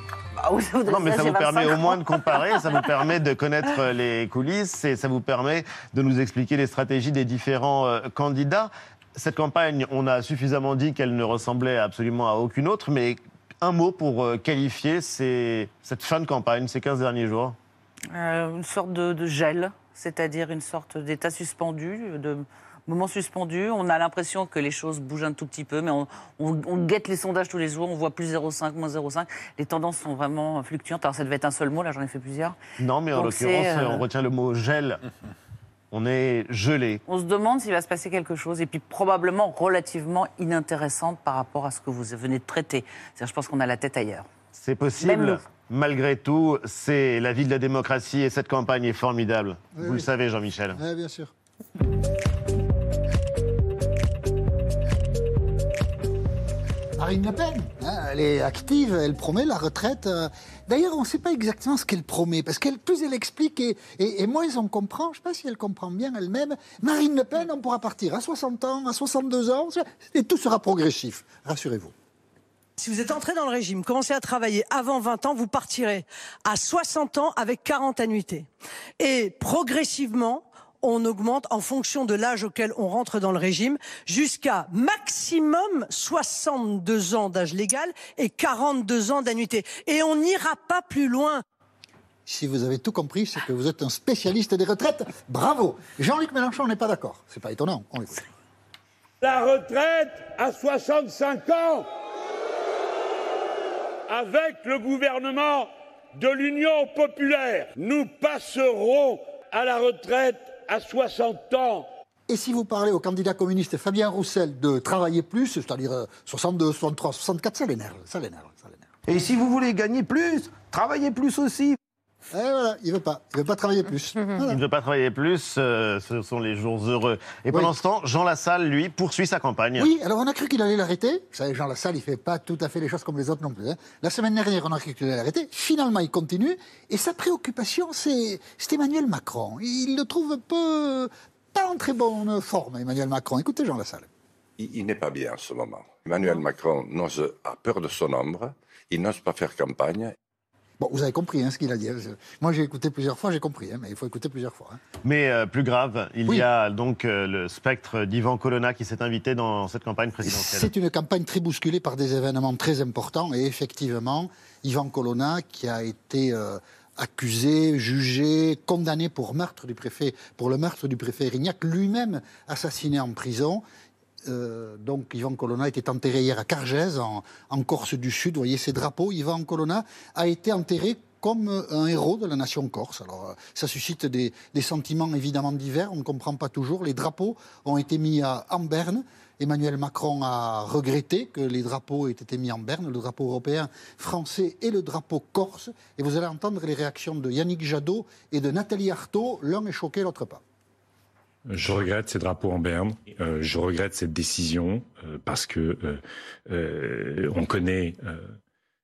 voudrais Non, mais ça, vous permet 25 au moins de comparer, ça vous [laughs] permet de connaître euh, les coulisses et ça vous permet de nous expliquer les stratégies des différents candidats. Cette campagne, on a suffisamment dit qu'elle ne ressemblait absolument à aucune autre, mais un mot pour qualifier ces- cette fin de campagne, ces 15 derniers jours. Euh, une sorte de, de gel, c'est-à-dire une sorte d'état suspendu, de moment suspendu. On a l'impression que les choses bougent un tout petit peu, mais on, on- on guette les sondages tous les jours. On voit plus 0,5, moins 0,5. Les tendances sont vraiment fluctuantes. Alors ça devait être un seul mot, là j'en ai fait plusieurs. Non, mais en l'occurrence, euh, on retient le mot gel. On est gelé. On se demande s'il va se passer quelque chose, et puis probablement relativement inintéressante par rapport à ce que vous venez de traiter. Je pense qu'on a la tête ailleurs. C'est possible. Malgré tout, c'est la vie de la démocratie et cette campagne est formidable. Oui, Vous oui. le savez, Jean-Michel. Ouais, bien sûr. Marine Le Pen, hein, elle est active, elle promet la retraite. euh. D'ailleurs, on ne sait pas exactement ce qu'elle promet, parce qu'elle plus elle explique et, et- et moins on comprend. Je ne sais pas si elle comprend bien elle-même. Marine Le Pen, on pourra partir à 60 ans, à 62 ans, et tout sera progressif. Rassurez-vous. Si vous êtes entré dans le régime, commencez à travailler avant 20 ans, vous partirez à 60 ans avec 40 annuités. Et progressivement, on augmente en fonction de l'âge auquel on rentre dans le régime jusqu'à maximum 62 ans d'âge légal et 42 ans d'annuité. Et on n'ira pas plus loin. Si vous avez tout compris, c'est que vous êtes un spécialiste des retraites. Bravo. Jean-Luc Mélenchon n'est pas d'accord. C'est pas étonnant. On. La retraite à 65 ans avec le gouvernement de l'Union populaire. Nous passerons à la retraite à 60 ans. Et si vous parlez au candidat communiste Fabien Roussel de travailler plus, c'est-à-dire euh, 62, 63, 64, ça l'énerve. Ça l'énerve. ça l'énerve. Et si vous voulez gagner plus, travaillez plus aussi. Et voilà, il veut pas. Il veut pas travailler plus. [laughs] Il ne veut pas travailler plus, euh, ce sont les jours heureux. Et pendant Oui. ce temps, Jean Lassalle, lui, poursuit sa campagne. Oui, alors on a cru qu'il allait l'arrêter. Vous savez, Jean Lassalle, il fait pas tout à fait les choses comme les autres non plus. hein. La semaine dernière, on a cru qu'il allait l'arrêter. Finalement, il continue. Et sa préoccupation, c'est c'est Emmanuel Macron. Il le trouve un peu pas en très bonne forme, Emmanuel Macron. Écoutez Jean Lassalle. Il, il n'est pas bien en ce moment. Emmanuel Macron n'ose, a peur de son ombre, il n'ose pas faire campagne. Bon, vous avez compris hein, ce qu'il a dit. Moi, j'ai écouté plusieurs fois, j'ai compris, hein, mais il faut écouter plusieurs fois. hein. Mais euh, plus grave, il Oui. y a donc euh, le spectre d'Ivan Colonna qui s'est invité dans cette campagne présidentielle. C'est une campagne très bousculée par des événements très importants. Et effectivement, Ivan Colonna, qui a été euh, accusé, jugé, condamné pour meurtre du préfet, pour le meurtre du préfet Rignac, lui-même assassiné en prison. Euh, donc Ivan Colonna était enterré hier à Cargèse, en, Corse du Sud. Vous voyez ces drapeaux. Ivan Colonna a été enterré comme un héros de la nation corse. Alors, euh, ça suscite des, des sentiments évidemment divers, on ne comprend pas toujours. Les drapeaux ont été mis à, en berne. Emmanuel Macron a regretté que les drapeaux aient été mis en berne, le drapeau européen, français et le drapeau corse. Et vous allez entendre les réactions de Yannick Jadot et de Nathalie Arthaud. L'un est choqué, l'autre pas. Je regrette ces drapeaux en berne. Euh, je regrette cette décision euh, parce que euh, on connaît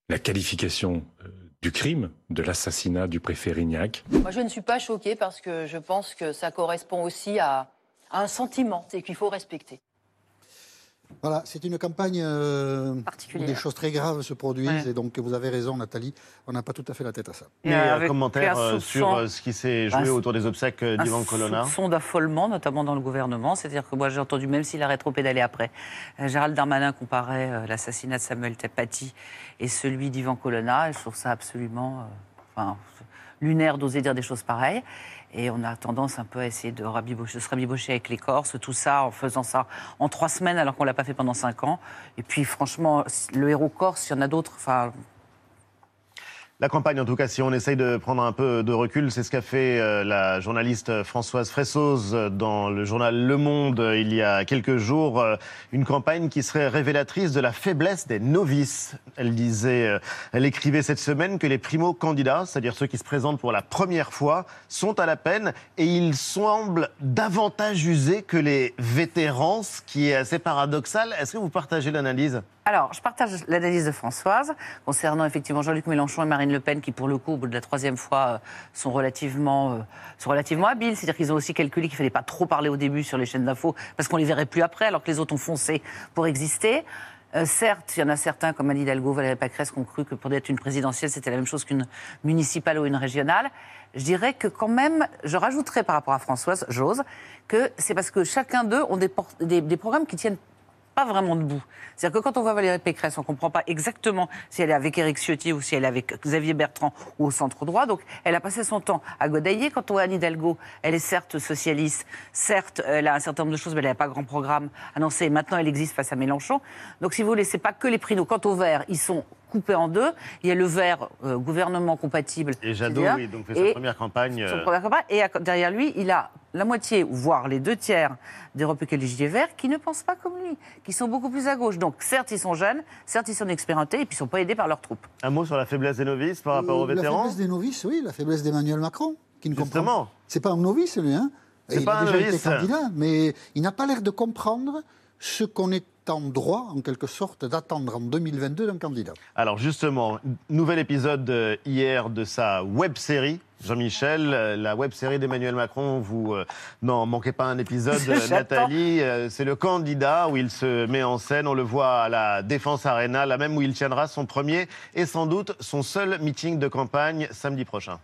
la qualification du crime, de l'assassinat du préfet Rignac. Moi, je ne suis pas choquée parce que je pense que ça correspond aussi à, un sentiment, c'est qu'il faut respecter. Voilà, c'est une campagne euh, où des choses très graves se produisent. Ouais. Et donc, vous avez raison, Nathalie, on n'a pas tout à fait la tête à ça. Mais Euh, un avec- commentaire un euh, sur euh, ce qui s'est joué un autour des obsèques euh, un d'Ivan Colonna. soupçon d'affolement, notamment dans le gouvernement. C'est-à-dire que moi, j'ai entendu, même s'il a rétropédalé après, euh, Gérald Darmanin comparait euh, l'assassinat de Samuel Paty et celui d'Ivan Colonna. Et je trouve ça absolument euh, enfin, lunaire d'oser dire des choses pareilles. Et on a tendance un peu à essayer de, se rabibocher avec les Corses, tout ça, en faisant ça en trois semaines alors qu'on ne l'a pas fait pendant cinq ans. Et puis, franchement, le héros corse, il y en a d'autres. Enfin, La campagne, en tout cas, si on essaye de prendre un peu de recul, c'est ce qu'a fait euh, la journaliste Françoise Fressoz dans le journal Le Monde euh, il y a quelques jours. euh, Une campagne qui serait révélatrice de la faiblesse des novices. Elle disait, euh, elle écrivait cette semaine que les primo-candidats, c'est-à-dire ceux qui se présentent pour la première fois, sont à la peine et ils semblent davantage usés que les vétérans, ce qui est assez paradoxal. Est-ce que vous partagez l'analyse? Alors, je partage l'analyse de Françoise concernant effectivement Jean-Luc Mélenchon et Marine Le Pen, qui pour le coup, au bout de la troisième fois, euh, sont relativement, euh, sont relativement habiles. C'est-à-dire qu'ils ont aussi calculé qu'il ne fallait pas trop parler au début sur les chaînes d'infos, parce qu'on les verrait plus après, alors que les autres ont foncé pour exister. Euh, certes, il y en a certains, comme Anne Hidalgo, Valérie Pécresse, qui ont cru que pour être une présidentielle, c'était la même chose qu'une municipale ou une régionale. Je dirais que quand même, je rajouterais par rapport à Françoise, j'ose, que c'est parce que chacun d'eux ont des, des- des programmes qui tiennent pas vraiment debout. C'est-à-dire que quand on voit Valérie Pécresse, on ne comprend pas exactement si elle est avec Éric Ciotti ou si elle est avec Xavier Bertrand ou au centre droit. Donc, elle a passé son temps à godailler. Quand on voit Anne Hidalgo, elle est certes socialiste, certes, elle a un certain nombre de choses, mais elle n'a pas grand programme annoncé. Maintenant, elle existe face à Mélenchon. Donc, si vous voulez, c'est pas que les prix. Quant au vert, ils sont coupés en deux. Il y a le vert euh, gouvernement compatible. Et Jadot, oui, donc fait et sa première campagne. son euh, premier combat. Et à- derrière lui, il a la moitié, voire les deux tiers des républicains verts qui ne pensent pas comme lui, qui sont beaucoup plus à gauche. Donc, certes, ils sont jeunes, certes, ils sont expérimentés, et puis ils ne sont pas aidés par leurs troupes. Un mot sur la faiblesse des novices par rapport aux Euh, La vétérans faiblesse des novices, oui, la faiblesse d'Emmanuel Macron, qui ne Justement. comprend C'est pas un novice, lui, hein C'est Il pas a un déjà été novice. candidat, mais il n'a pas l'air de comprendre ce qu'on est en droit, en quelque sorte, d'attendre en 2022 d'un candidat. Alors justement, nouvel épisode euh, hier de sa web-série. Jean-Michel, euh, la web-série d'Emmanuel Macron, vous euh, n'en manquez pas un épisode. [laughs] Nathalie, euh, c'est le candidat où il se met en scène. On le voit à la Défense Arena, là même où il tiendra son premier et sans doute son seul meeting de campagne samedi prochain.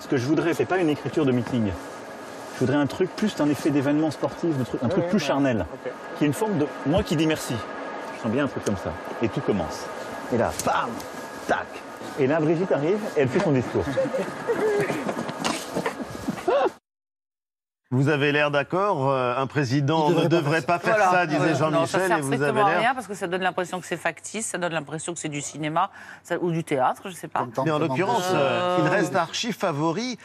Ce que je voudrais, c'est pas une écriture de meeting. Je voudrais un truc plus un effet d'événement sportif, de truc- un truc ouais, plus ouais, charnel. Qui est une forme de. Moi qui dis merci. Je sens bien un truc comme ça. Et tout commence. Et là, bam Tac Et là, Brigitte arrive et elle fait son discours. Vous avez l'air d'accord euh, Un président Il ne devrait devrait pas faire Voilà, ça, disait voilà. Non, ça Jean-Michel, sert et vous avez strictement à rien parce que ça donne l'impression que c'est factice, ça donne l'impression que c'est du cinéma ça- ou du théâtre, je sais pas. Mais en l'occurrence, euh, il Euh, reste archi favori.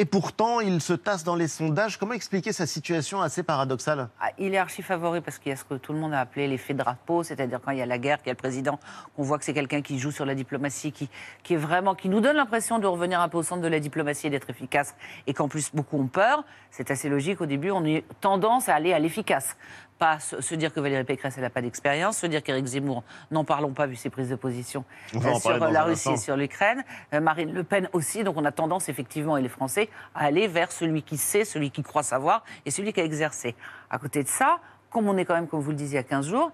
Et pourtant, il se tasse dans les sondages. Comment expliquer sa situation assez paradoxale? Ah, Il est archi favori parce qu'il y a ce que tout le monde a appelé l'effet drapeau, c'est-à-dire quand il y a la guerre, qu'il y a le président, qu'on voit que c'est quelqu'un qui joue sur la diplomatie, qui, est vraiment, qui nous donne l'impression de revenir un peu au centre de la diplomatie et d'être efficace, et qu'en plus beaucoup ont peur. C'est assez logique. Au début, on a tendance à aller à l'efficace. Pas se, dire que Valérie Pécresse, elle n'a pas d'expérience, se dire qu'Éric Zemmour, n'en parlons pas vu ses prises de position en sur la Russie et sur l'Ukraine, euh, Marine Le Pen aussi. Donc on a tendance effectivement, et les Français, à aller vers celui qui sait, celui qui croit savoir et celui qui a exercé. À côté de ça, comme on est quand même, comme vous le disiez, il y a 15 jours,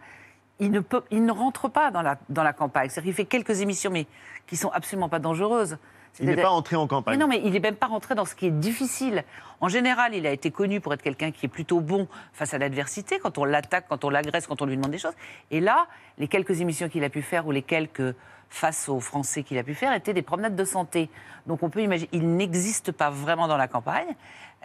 il ne, peut, il ne rentre pas dans la, dans la campagne. C'est-à-dire qu'il fait quelques émissions, mais qui sont absolument pas dangereuses. Il n'est pas entré en campagne. mais non, mais il n'est même pas rentré dans ce qui est difficile. En général, il a été connu pour être quelqu'un qui est plutôt bon face à l'adversité, quand on l'attaque, quand on l'agresse, quand on lui demande des choses. Et là, les quelques émissions qu'il a pu faire ou les quelques face aux Français qu'il a pu faire étaient des promenades de santé. Donc on peut imaginer, il n'existe pas vraiment dans la campagne.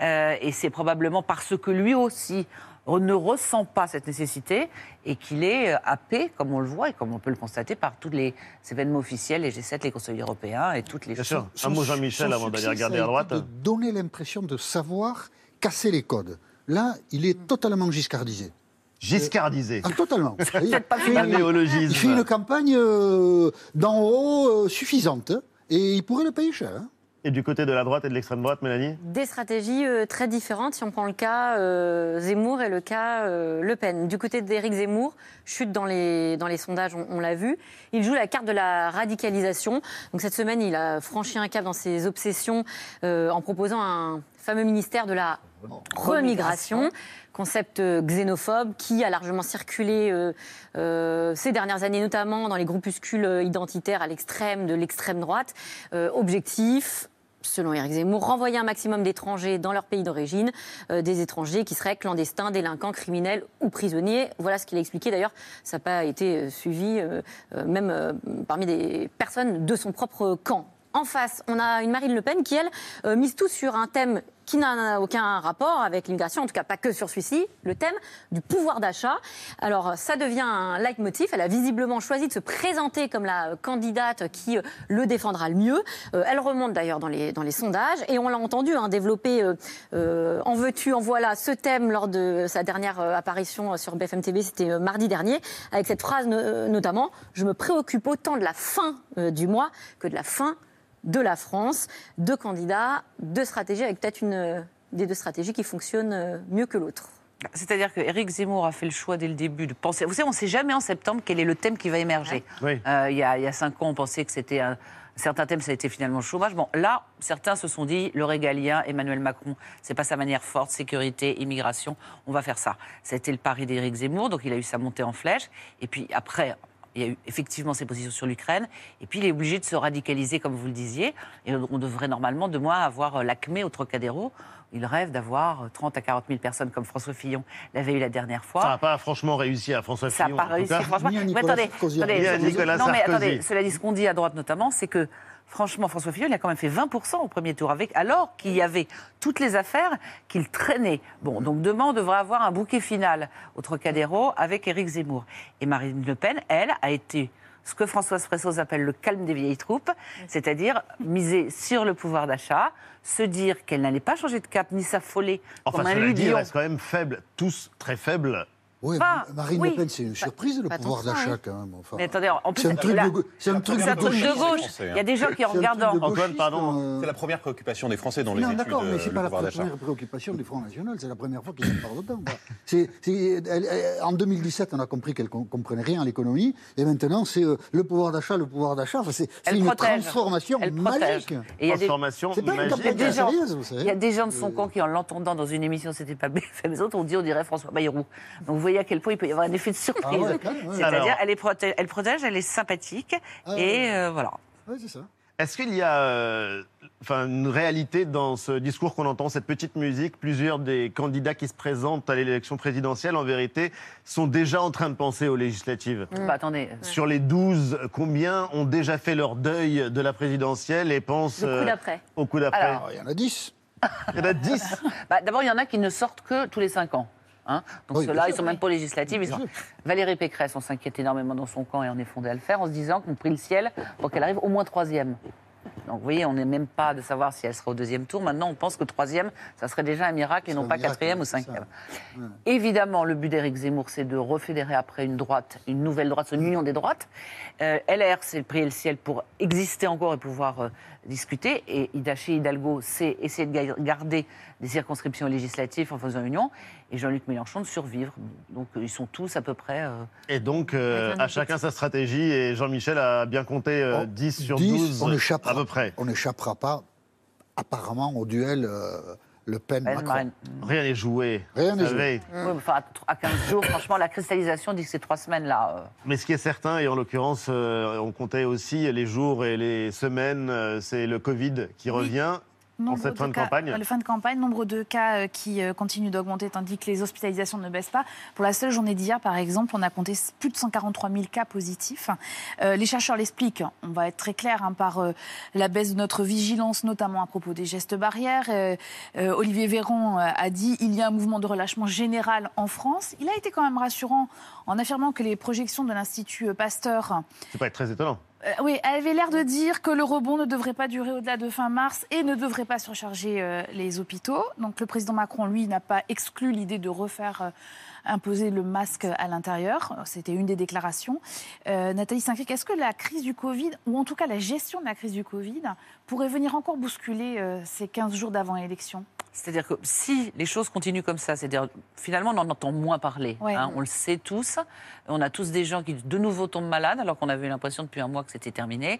Euh, et c'est probablement parce que lui aussi ne ressent pas cette nécessité et qu'il est euh, happé, comme on le voit et comme on peut le constater, par tous les événements officiels, les G7, les conseils européens et toutes les Bien choses. sûr. Un mot, Jean-Michel, avant d'aller regarder à droite. De donner l'impression de savoir casser les codes. Là, il est totalement giscardisé. Giscardisé. Ah, totalement. [laughs] peut-être pas Il fait Un une- néologisme. Il fait une campagne euh, d'en haut euh, suffisante. hein, Et il pourrait le payer cher. hein. Et du côté de la droite et de l'extrême droite, Mélanie Des stratégies euh, très différentes si on prend le cas euh, Zemmour et le cas euh, Le Pen. Du côté d'Éric Zemmour, chute dans les, dans les sondages, on, l'a vu. Il joue la carte de la radicalisation. Donc cette semaine, il a franchi un cap dans ses obsessions en proposant un fameux ministère de la remigration. Concept xénophobe qui a largement circulé ces dernières années, notamment dans les groupuscules identitaires à l'extrême de l'extrême droite. Objectif, selon Éric Zemmour, renvoyer un maximum d'étrangers dans leur pays d'origine, euh, des étrangers qui seraient clandestins, délinquants, criminels ou prisonniers. Voilà ce qu'il a expliqué. D'ailleurs, ça n'a pas été euh, suivi, euh, même parmi des personnes de son propre camp. En face, on a une Marine Le Pen qui, elle, mise tout sur un thème qui n'a aucun rapport avec l'immigration, en tout cas pas que sur celui-ci, le thème du pouvoir d'achat. Alors ça devient un leitmotiv. Elle a visiblement choisi de se présenter comme la candidate qui euh, le défendra le mieux. Euh, elle remonte d'ailleurs dans les, dans les sondages et on l'a entendu hein, développer euh, en veux-tu, en voilà ce thème lors de sa dernière apparition sur BFM TV, c'était mardi dernier, avec cette phrase no- notamment Je me préoccupe autant de la fin du mois que de la fin de la France, deux candidats, deux stratégies, avec peut-être une euh, des deux stratégies qui fonctionne euh, mieux que l'autre. C'est-à-dire que Éric Zemmour a fait le choix dès le début de penser. Vous savez, on ne sait jamais en septembre quel est le thème qui va émerger. Oui. Euh, il, y a, il y a cinq ans, on pensait que c'était un. Certains thèmes, ça a été finalement le chômage. Bon, là, certains se sont dit le régalien, Emmanuel Macron, c'est pas sa manière forte, sécurité, immigration, on va faire ça. C'était le pari d'Éric Zemmour, donc il a eu sa montée en flèche. Et puis après, il y a eu effectivement ses positions sur l'Ukraine. Et puis il est obligé de se radicaliser, comme vous le disiez. Et on devrait normalement, de moi, avoir euh, l'ACME au Trocadéro. Il rêve d'avoir 30 à 40 000 personnes comme François Fillon l'avait eu la dernière fois. Ça n'a pas franchement réussi à François Ça n'a Fillon. pas réussi, franchement. Ni à Mais Nicolas attendez, Sarkozy. attendez, Ni à je- Nicolas non, mais attendez, cela dit, ce qu'on dit à droite notamment, c'est que franchement, François Fillon, il a quand même fait 20% au premier tour, avec, alors qu'il y avait toutes les affaires qu'il traînait. Bon, donc demain, on devrait avoir un bouquet final au Trocadéro avec Éric Zemmour. Et Marine Le Pen, elle, a été ce que Françoise Fressos appelle le calme des vieilles troupes, c'est-à-dire miser sur le pouvoir d'achat, se dire qu'elle n'allait pas changer de cap ni s'affoler Enfin, comme un cela dit, il lion. reste quand même faible, tous très faibles. Oui, Marine oui. Le Pen, c'est une Pas- surprise, le pas pouvoir d'achat, hein. quand même. Enfin, Mais attendez, en plus, c'est un truc de, go- c'est un truc c'est un truc de gauchiste. gauche. Il y a des gens qui, en regardant- Antoine, pardon. euh, C'est la première préoccupation des Français dans les non, études d'accord, mais euh, c'est le pas la première préoccupation du Front National. C'est la première fois qu'ils en parlent autant. C'est- c'est- elle- elle- en 2017, on a compris qu'elle ne comprenait rien à l'économie. Et maintenant, c'est euh, le pouvoir d'achat, le pouvoir d'achat. Enfin, c'est une protège. transformation Elle protège. magique. Et il y a des- Transformation C'est pas une magique. Il y a des gens, sérieuse, vous savez. il y a des gens de son camp qui, en l'entendant dans une émission, c'était pas BFM, [laughs] les autres ont dit on dirait François Bayrou. Donc vous voyez à quel point il peut y avoir un effet de surprise. Ah ouais, ouais. C'est-à-dire, elle, est protège, elle protège, elle est sympathique, Ah et ouais. euh, voilà. Oui, c'est ça. Est-ce qu'il y a euh, enfin, une réalité dans ce discours qu'on entend, cette petite musique? Plusieurs des candidats qui se présentent à l'élection présidentielle, en vérité, sont déjà en train de penser aux législatives. Bah, attendez. Sur les 12, combien ont déjà fait leur deuil de la présidentielle et pensent euh, d'après. au coup d'après? Il y en a 10. Il y en a 10 [laughs] Bah, D'abord, il y en a qui ne sortent que tous les 5 ans. Hein. Donc Oui, ceux-là, ils sont même pas législatifs. Ils sont... Valérie Pécresse, on s'inquiète énormément dans son camp et on est fondé à le faire en se disant qu'on prie le ciel pour qu'elle arrive au moins troisième. Donc vous voyez, on n'est même pas de savoir si elle sera au deuxième tour. Maintenant, on pense que troisième, ça serait déjà un miracle et non pas miracle, quatrième ou cinquième. Évidemment, le but d'Éric Zemmour, c'est de refédérer après une droite, une nouvelle droite, une union des droites. Euh, LR, c'est prier le ciel pour exister encore et pouvoir euh, discuter. Et Hidachi Hidalgo, c'est essayer de ga- garder des circonscriptions législatives en faisant union. Et Jean-Luc Mélenchon de survivre. Donc euh, ils sont tous à peu près. euh, Et donc, euh, à chacun sa stratégie. Et Jean-Michel a bien compté euh, 10 sur 10, 12 on n'échappera- à peu près. On n'échappera pas, apparemment, au duel Le Pen-Macron. Marine. Rien n'est joué. Rien n'est savez. Oui, mais enfin, à- à 15 jours, franchement, la cristallisation dit que c'est trois semaines là. euh, Mais ce qui est certain, et en l'occurrence, euh, on comptait aussi les jours et les semaines, euh, c'est le Covid qui revient en cette fin de cas- campagne. Le fin de campagne, nombre de cas euh, qui euh, continuent d'augmenter tandis que les hospitalisations ne baissent pas. Pour la seule journée d'hier, par exemple, on a compté plus de 143 000 cas positifs. Euh, les chercheurs l'expliquent, on va être très clair, hein, par euh, la baisse de notre vigilance, notamment à propos des gestes barrières. Euh, euh, Olivier Véran euh, a dit il y a un mouvement de relâchement général en France. Il a été quand même rassurant en affirmant que les projections de l'Institut euh, Pasteur C'est pas très étonnant. Euh, oui, elle avait l'air de dire que le rebond ne devrait pas durer au-delà de fin mars et ne devrait pas surcharger euh, les hôpitaux. Donc le président Macron, lui, n'a pas exclu l'idée de refaire euh, imposer le masque à l'intérieur. C'était une des déclarations. Euh, Nathalie Saint-Cric, est-ce que la crise du Covid, ou en tout cas la gestion de la crise du Covid, pourrait venir encore bousculer euh, ces 15 jours d'avant-élection C'est-à-dire que si les choses continuent comme ça, c'est-à-dire finalement on en entend moins parler, Ouais. hein, on le sait tous, on a tous des gens qui de nouveau tombent malades alors qu'on avait l'impression depuis un mois que c'était terminé.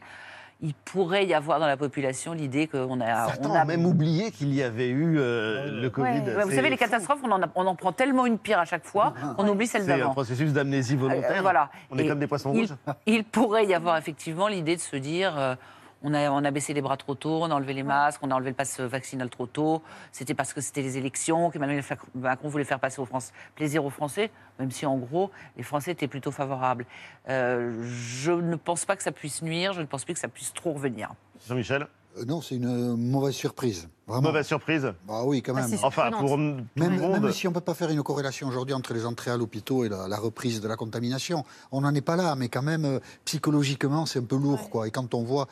Il pourrait y avoir dans la population l'idée qu'on a, Certains on a ont même oublié qu'il y avait eu euh, le Covid. Ouais, vous savez, les catastrophes, on en, a- on en prend tellement une pire à chaque fois qu'on oublie celle C'est un d'avant. processus d'amnésie volontaire. Euh, voilà. On est Et comme des poissons il, rouges. [laughs] il pourrait y avoir effectivement l'idée de se dire euh, on, a, on a baissé les bras trop tôt, on a enlevé les masques, on a enlevé le passe vaccinal trop tôt. C'était parce que c'était les élections qu'Emmanuel Macron voulait faire passer aux France, plaisir aux Français, même si en gros, les Français étaient plutôt favorables. Euh, je ne pense pas que ça puisse nuire, je ne pense plus que ça puisse trop revenir. Jean-Michel Euh, non, c'est une euh, mauvaise surprise. Vraiment. Mauvaise surprise Bah oui, quand Ah, même. Enfin, pour même, le monde. même si on ne peut pas faire une corrélation aujourd'hui entre les entrées à l'hôpital et la, la reprise de la contamination, on n'en est pas là, mais quand même, psychologiquement, c'est un peu lourd. Quoi. Et quand on voit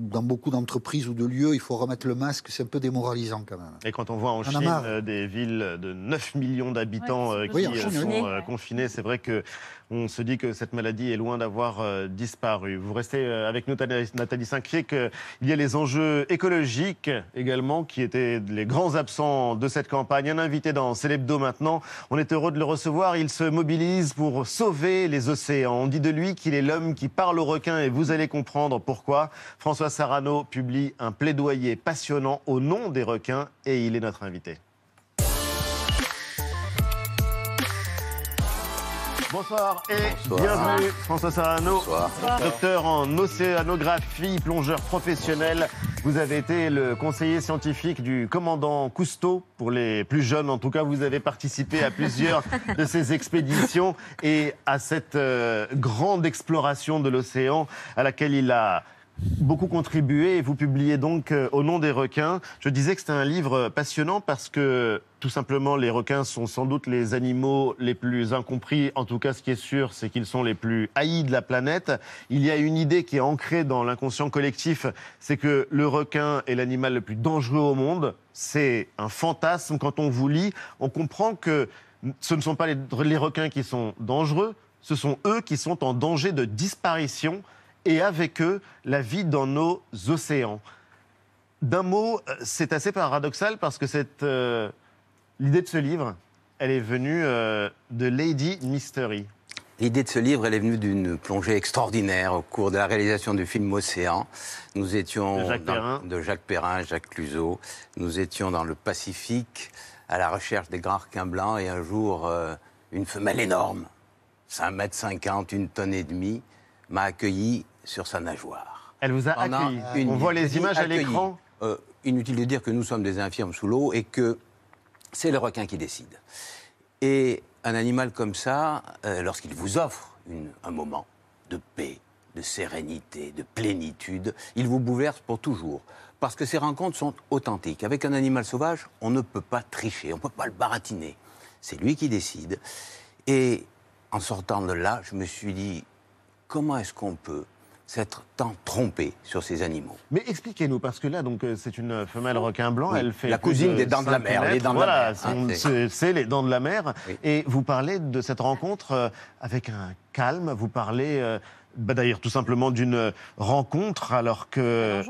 dans beaucoup d'entreprises ou de lieux, il faut remettre le masque, c'est un peu démoralisant quand même. Et quand on voit en Chine euh, des villes de 9 millions d'habitants euh, qui euh, Chine, sont oui. confinés, c'est vrai que on se dit que cette maladie est loin d'avoir euh, disparu. Vous restez avec nous, Nathalie Nathalie Saint-Cric. Euh, Il y a les enjeux écologiques également qui étaient les grands absents de cette campagne. Un invité dans Célébdo maintenant. On est heureux de le recevoir. Il se mobilise pour sauver les océans. On dit de lui qu'il est l'homme qui parle aux requins et vous allez comprendre pourquoi. François Sarano publie un plaidoyer passionnant au nom des requins et il est notre invité. Bonsoir et Bonsoir. bienvenue François Sarano, Bonsoir. docteur en océanographie, plongeur professionnel. Vous avez été le conseiller scientifique du commandant Cousteau. Pour les plus jeunes, en tout cas, vous avez participé à plusieurs [laughs] de ces expéditions et à cette euh, grande exploration de l'océan à laquelle il a beaucoup contribué et vous publiez donc euh, Au nom des requins. Je disais que c'était un livre passionnant parce que tout simplement les requins sont sans doute les animaux les plus incompris. En tout cas, ce qui est sûr, c'est qu'ils sont les plus haïs de la planète. Il y a une idée qui est ancrée dans l'inconscient collectif, c'est que le requin est l'animal le plus dangereux au monde. C'est un fantasme. Quand on vous lit, on comprend que ce ne sont pas les, les requins qui sont dangereux, ce sont eux qui sont en danger de disparition et avec eux la vie dans nos océans. D'un mot, euh, c'est assez paradoxal parce que cette, euh, l'idée de ce livre, elle est venue euh, de Lady Mystery. L'idée de ce livre, elle est venue d'une plongée extraordinaire au cours de la réalisation du film Océan. Nous étions De Jacques dans- Perrin. de Jacques Perrin, Jacques Cluzot. Nous étions dans le Pacifique à la recherche des grands requins blancs et un jour, euh, une femelle énorme, 5 mètres 50, une tonne et demie, m'a accueilli sur sa nageoire. Elle vous a accueilli. une On voit les images à l'écran. Euh, inutile de dire que nous sommes des infirmes sous l'eau et que c'est le requin qui décide. Et un animal comme ça, euh, lorsqu'il vous offre une- un moment de paix, de sérénité, de plénitude, il vous bouleverse pour toujours. Parce que ces rencontres sont authentiques. Avec un animal sauvage, on ne peut pas tricher, on ne peut pas le baratiner. C'est lui qui décide. Et en sortant de là, je me suis dit, comment est-ce qu'on peut s'être tant trompé sur ces animaux Mais expliquez-nous, parce que là, donc, euh, c'est une femelle requin blanc. Oui, Elle fait la cousine de des dents de la 5 mer, les dents de la voilà, mer, son- hein, c'est- les dents de la mer. Et vous parlez de cette rencontre euh, avec un calme. Vous parlez, euh, bah, d'ailleurs, tout simplement d'une rencontre, alors que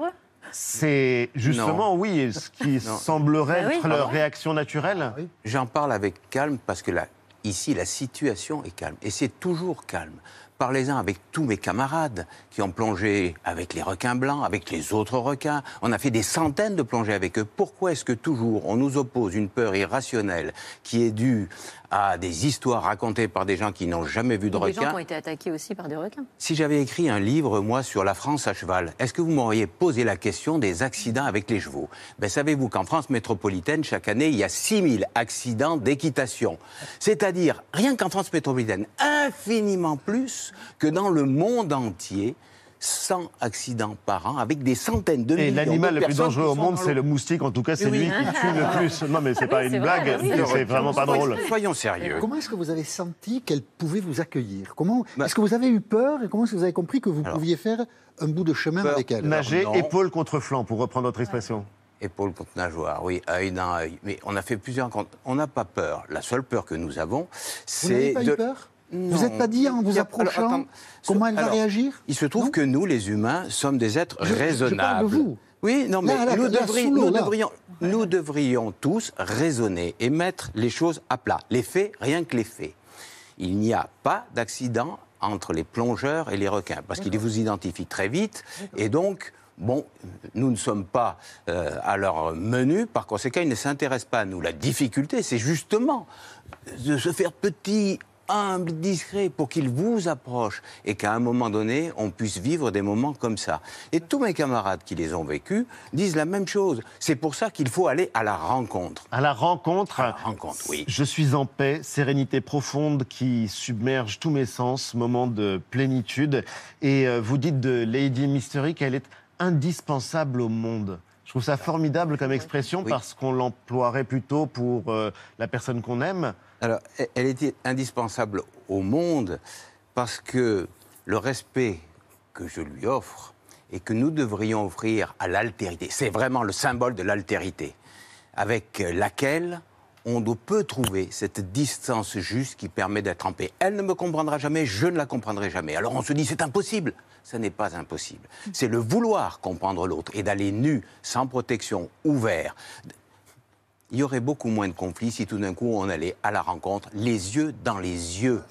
c'est justement, Non. oui, ce qui [laughs] Non. semblerait Bah oui. être leur Ah réaction naturelle. J'en parle avec calme parce que là, ici, la situation est calme. Et c'est toujours calme. Parlez-en avec tous mes camarades qui ont plongé avec les requins blancs, avec les autres requins. On a fait des centaines de plongées avec eux. Pourquoi est-ce que toujours on nous oppose une peur irrationnelle qui est due à des histoires racontées par des gens qui n'ont jamais vu de Des gens qui requins ont été attaqués aussi par des requins. si j'avais écrit un livre, moi, sur la France à cheval, est-ce que vous m'auriez posé la question des accidents avec les chevaux? Ben, Savez-vous qu'en France métropolitaine, chaque année, il y a 6000 accidents d'équitation. C'est-à-dire, rien qu'en France métropolitaine, infiniment plus que dans le monde entier. 100 accidents par an, avec des centaines de Et millions l'animal de le plus personnes dangereux au monde, c'est le moustique. En tout cas, c'est Oui. lui qui tue le [laughs] plus. Non, mais c'est pas une blague. C'est vraiment pas drôle. Soyons sérieux. Comment est-ce que vous avez senti qu'elle pouvait vous accueillir? Comment Bah Est-ce que vous avez eu peur et comment est-ce que vous avez compris que vous pouviez faire un bout de chemin avec elle? Nager épaule contre flanc, pour reprendre votre expression. Épaule contre nageoire, oui, œil dans œil. Mais on a fait plusieurs rencontres. On n'a pas peur. La seule peur que nous avons, c'est. Vous n'avez pas de... eu peur? Non. Vous n'êtes pas dit en vous approchant alors, attends, comment elle va alors, réagir Il se trouve que nous, les humains, sommes des êtres Je- je parle de raisonnables. vous. Oui, non, mais Là, là, nous, là, devrions, nous devrions tous raisonner et mettre les choses à plat. Les faits, rien que les faits. Il n'y a pas d'accident entre les plongeurs et les requins, parce qu'ils vous identifient très vite, et donc, bon, nous ne sommes pas euh, à leur menu, par conséquent, ils ne s'intéressent pas à nous. La difficulté, c'est justement de se faire petit, humble, discret, pour qu'ils vous approchent, et qu'à un moment donné, on puisse vivre des moments comme ça. Et tous mes camarades qui les ont vécus disent la même chose. C'est pour ça qu'il faut aller à la rencontre. À la rencontre. rencontre, oui. Je suis en paix, sérénité profonde qui submerge tous mes sens, moment de plénitude. Et euh, vous dites de Lady Mystery qu'elle est indispensable au monde. Je trouve ça formidable comme expression parce qu'on l'emploierait plutôt pour euh, la personne qu'on aime. Alors, elle- elle était indispensable au monde parce que le respect que je lui offre et que nous devrions offrir à l'altérité, c'est vraiment le symbole de l'altérité, avec laquelle on peut trouver cette distance juste qui permet d'être en paix. Elle ne me comprendra jamais, je ne la comprendrai jamais. Alors on se dit c'est impossible. Ce n'est pas impossible. C'est le vouloir comprendre l'autre et d'aller nu, sans protection, ouvert, il y aurait beaucoup moins de conflits si tout d'un coup on allait à la rencontre, les yeux dans les yeux.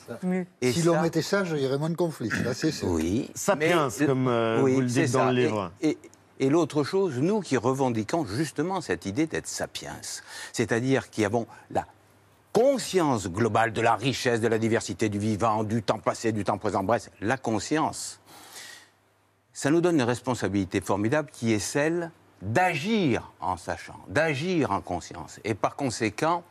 Et si ça- l'homme était sage, il y aurait moins de conflits. Ça, c'est sûr. Oui. Sapiens, mais- comme euh, oui, vous le dites dans ça. le Et- livre. Et, et l'autre chose, nous qui revendiquons justement cette idée d'être sapiens, c'est-à-dire qui avons la conscience globale de la richesse, de la diversité du vivant, du temps passé, du temps présent, bref, la conscience, ça nous donne une responsabilité formidable qui est celle d'agir en sachant, d'agir en conscience. Et par conséquent,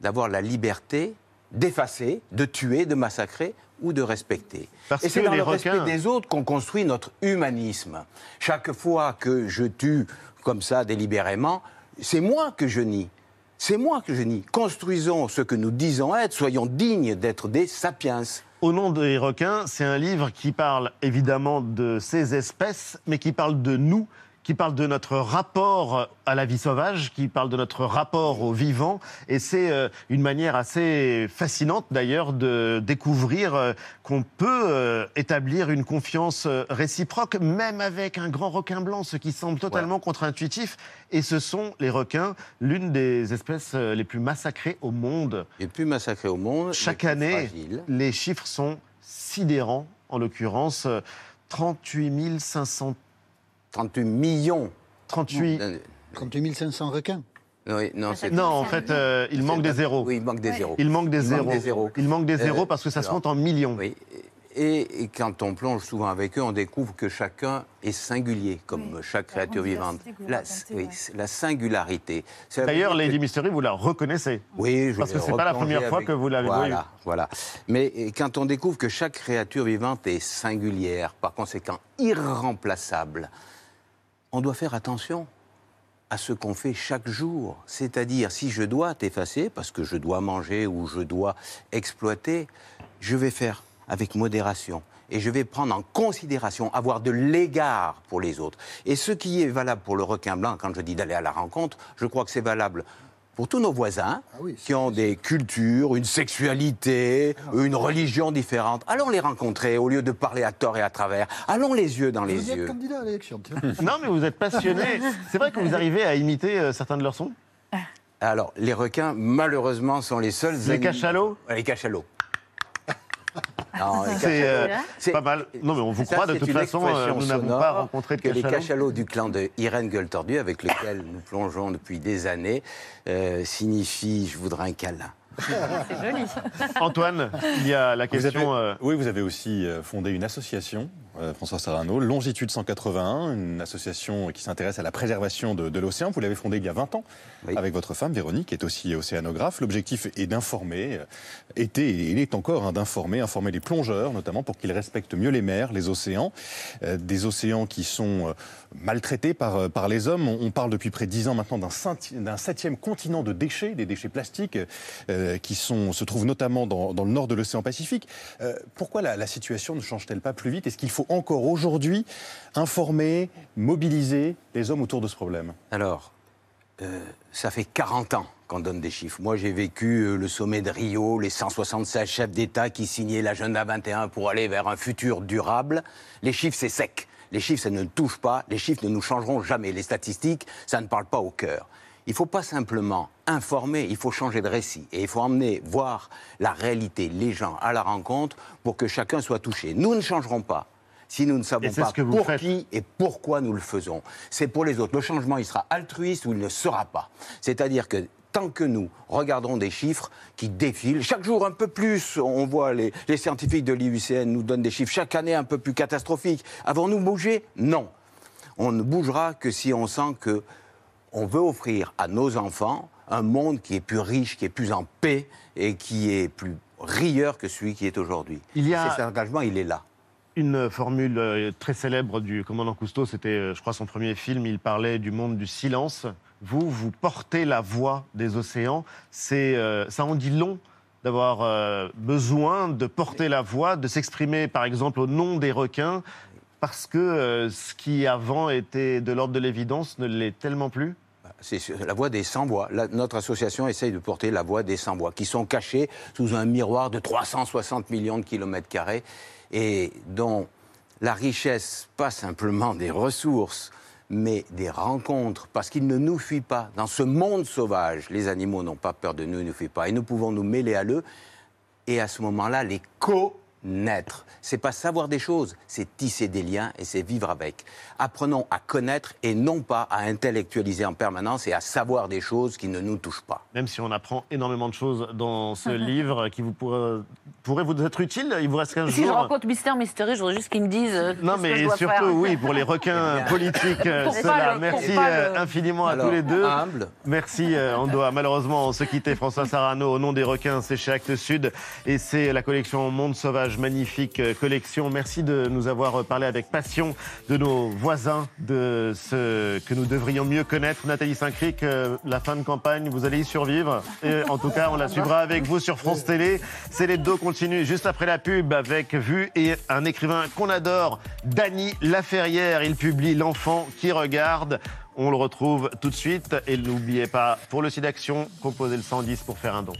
d'avoir la liberté d'effacer, de tuer, de massacrer, ou de respecter. Parce Et c'est dans le requins- respect des autres qu'on construit notre humanisme. Chaque fois que je tue comme ça délibérément, c'est moi que je nie. C'est moi que je nie. Construisons ce que nous disons être, soyons dignes d'être des sapiens. Au nom des requins, c'est un livre qui parle évidemment de ces espèces, mais qui parle de nous, qui parle de notre rapport à la vie sauvage, qui parle de notre rapport au vivant. Et c'est euh, une manière assez fascinante d'ailleurs de découvrir euh, qu'on peut euh, établir une confiance réciproque, même avec un grand requin blanc, ce qui semble totalement contre-intuitif. Et ce sont les requins, l'une des espèces les plus massacrées au monde. Les plus massacrés au monde. Chaque les année, fragiles. les chiffres sont sidérants, en l'occurrence euh, 38 500. 38 millions. 38. 38 500 requins. Oui, non, c'est- Non, en fait, euh, il manque des zéros. Oui, il manque des zéros. Il manque des Il manque zéros. des zéros. Il manque des Euh, zéros parce que ça se compte en millions. Oui. Et, et quand on plonge souvent avec eux, on découvre que chacun est singulier, comme chaque créature vivante. La, oui, la singularité. D'ailleurs, que- Lady Mystery, vous la reconnaissez. Oui, je Parce que c'est pas la première fois que vous l'avez Voilà, vu. voilà. Mais euh, quand on découvre que chaque créature vivante est singulière, par conséquent irremplaçable, on doit faire attention à ce qu'on fait chaque jour. C'est-à-dire, si je dois t'effacer, parce que je dois manger ou je dois exploiter, je vais faire avec modération. Et je vais prendre en considération, avoir de l'égard pour les autres. Et ce qui est valable pour le requin blanc, quand je dis d'aller à la rencontre, je crois que c'est valable pour tous nos voisins qui ont des cultures, une sexualité, une religion différente. Allons les rencontrer au lieu de parler à tort et à travers. Allons les yeux dans les Vous êtes yeux. candidat à l'élection. [laughs] Non, mais vous êtes passionné. C'est vrai que vous arrivez à imiter euh, certains de leurs sons Alors, les requins, malheureusement, sont les seuls Les animaux- cachalots Les cachalots. C'est euh, cachalots. C'est- pas mal. Non, mais on vous croit de toute façon. euh, nous n'avons pas rencontré de que les cachalots. cachalots du clan de Irène Gueule-Tordue, avec lequel nous plongeons depuis des années, euh, signifient « je voudrais un câlin ». C'est joli. Antoine, il y a la Vous question. avez- euh, oui, vous avez aussi fondé une association, François Sarano, Longitude 181, une association qui s'intéresse à la préservation de, de l'océan. Vous l'avez fondée il y a 20 ans avec votre femme Véronique, qui est aussi océanographe. L'objectif est d'informer, euh, était et il est encore hein, d'informer, informer les plongeurs notamment pour qu'ils respectent mieux les mers, les océans, euh, des océans qui sont euh, maltraités par, euh, par les hommes. On, on parle depuis près de 10 ans maintenant d'un septième continent de déchets, des déchets plastiques euh, qui sont, se trouvent notamment dans, dans le nord de l'océan Pacifique. Euh, pourquoi la, la situation ne change-t-elle pas plus vite? Est-ce qu'il faut encore aujourd'hui informer, mobiliser les hommes autour de ce problème Alors, euh, ça fait 40 ans qu'on donne des chiffres. Moi, j'ai vécu euh, le sommet de Rio, les 176 chefs d'État qui signaient l'agenda 21 pour aller vers un futur durable. Les chiffres, c'est sec. Les chiffres, ça ne touche pas. Les chiffres ne nous changeront jamais. Les statistiques, ça ne parle pas au cœur. Il ne faut pas simplement informer, il faut changer de récit. Et il faut emmener voir la réalité, les gens à la rencontre pour que chacun soit touché. Nous ne changerons pas si nous ne savons pas que pour faites. qui et pourquoi nous le faisons. C'est pour les autres. Le changement, il sera altruiste ou il ne sera pas. C'est-à-dire que tant que nous regarderons des chiffres qui défilent, chaque jour un peu plus, on voit les, les scientifiques de l'IUCN nous donnent des chiffres chaque année un peu plus catastrophiques. Avons-nous bougé? Non. On ne bougera que si on sent que on veut offrir à nos enfants un monde qui est plus riche, qui est plus en paix et qui est plus rieur que celui qui est aujourd'hui. Il y a- Cet engagement, il est là. Une formule euh, très célèbre du commandant Cousteau, c'était, euh, je crois, son premier film. Il parlait du monde du silence. Vous, vous portez la voix des océans. C'est, euh, ça en dit long d'avoir besoin de porter la voix, de s'exprimer, par exemple, au nom des requins, parce que ce qui avant était de l'ordre de l'évidence ne l'est tellement plus? C'est sur- la voix des sans-voix. Notre association essaye de porter la voix des sans-voix, qui sont cachés sous un miroir de 360 millions de kilomètres carrés et dont la richesse, pas simplement des ressources, mais des rencontres, parce qu'ils ne nous fuient pas. Dans ce monde sauvage, les animaux n'ont pas peur de nous, ils ne nous fuient pas. Et nous pouvons nous mêler à eux et à ce moment-là, les connaître. C'est pas savoir des choses, c'est tisser des liens et c'est vivre avec. Apprenons à connaître et non pas à intellectualiser en permanence et à savoir des choses qui ne nous touchent pas. Même si on apprend énormément de choses dans ce [laughs] livre qui vous pourrait, pourrait vous être utile, il vous reste 15 Si je jours. rencontre Mystère Mystery, je voudrais juste qu'ils me disent. euh, Non, que je mais dois surtout, faire. oui, pour les requins [laughs] politiques, euh, cela. le- Merci euh, le- infiniment à tous les deux. humble. Merci. euh, on doit malheureusement se quitter. François Sarano, au nom des requins, c'est chez Actes Sud. Et c'est la collection Monde Sauvage magnifique euh, collection. Merci de nous avoir parlé avec passion de nos voisins, de ce que nous devrions mieux connaître. Nathalie Saint-Cric, euh, la fin de campagne, vous allez y survivre. En tout cas, on la suivra avec vous sur France Télé. C'est les deux continue juste après la pub avec Vue et un écrivain qu'on adore, Dany Laferrière. Il publie L'enfant qui regarde. On le retrouve tout de suite. Et n'oubliez pas, pour le site d'action, composez le 110 pour faire un don.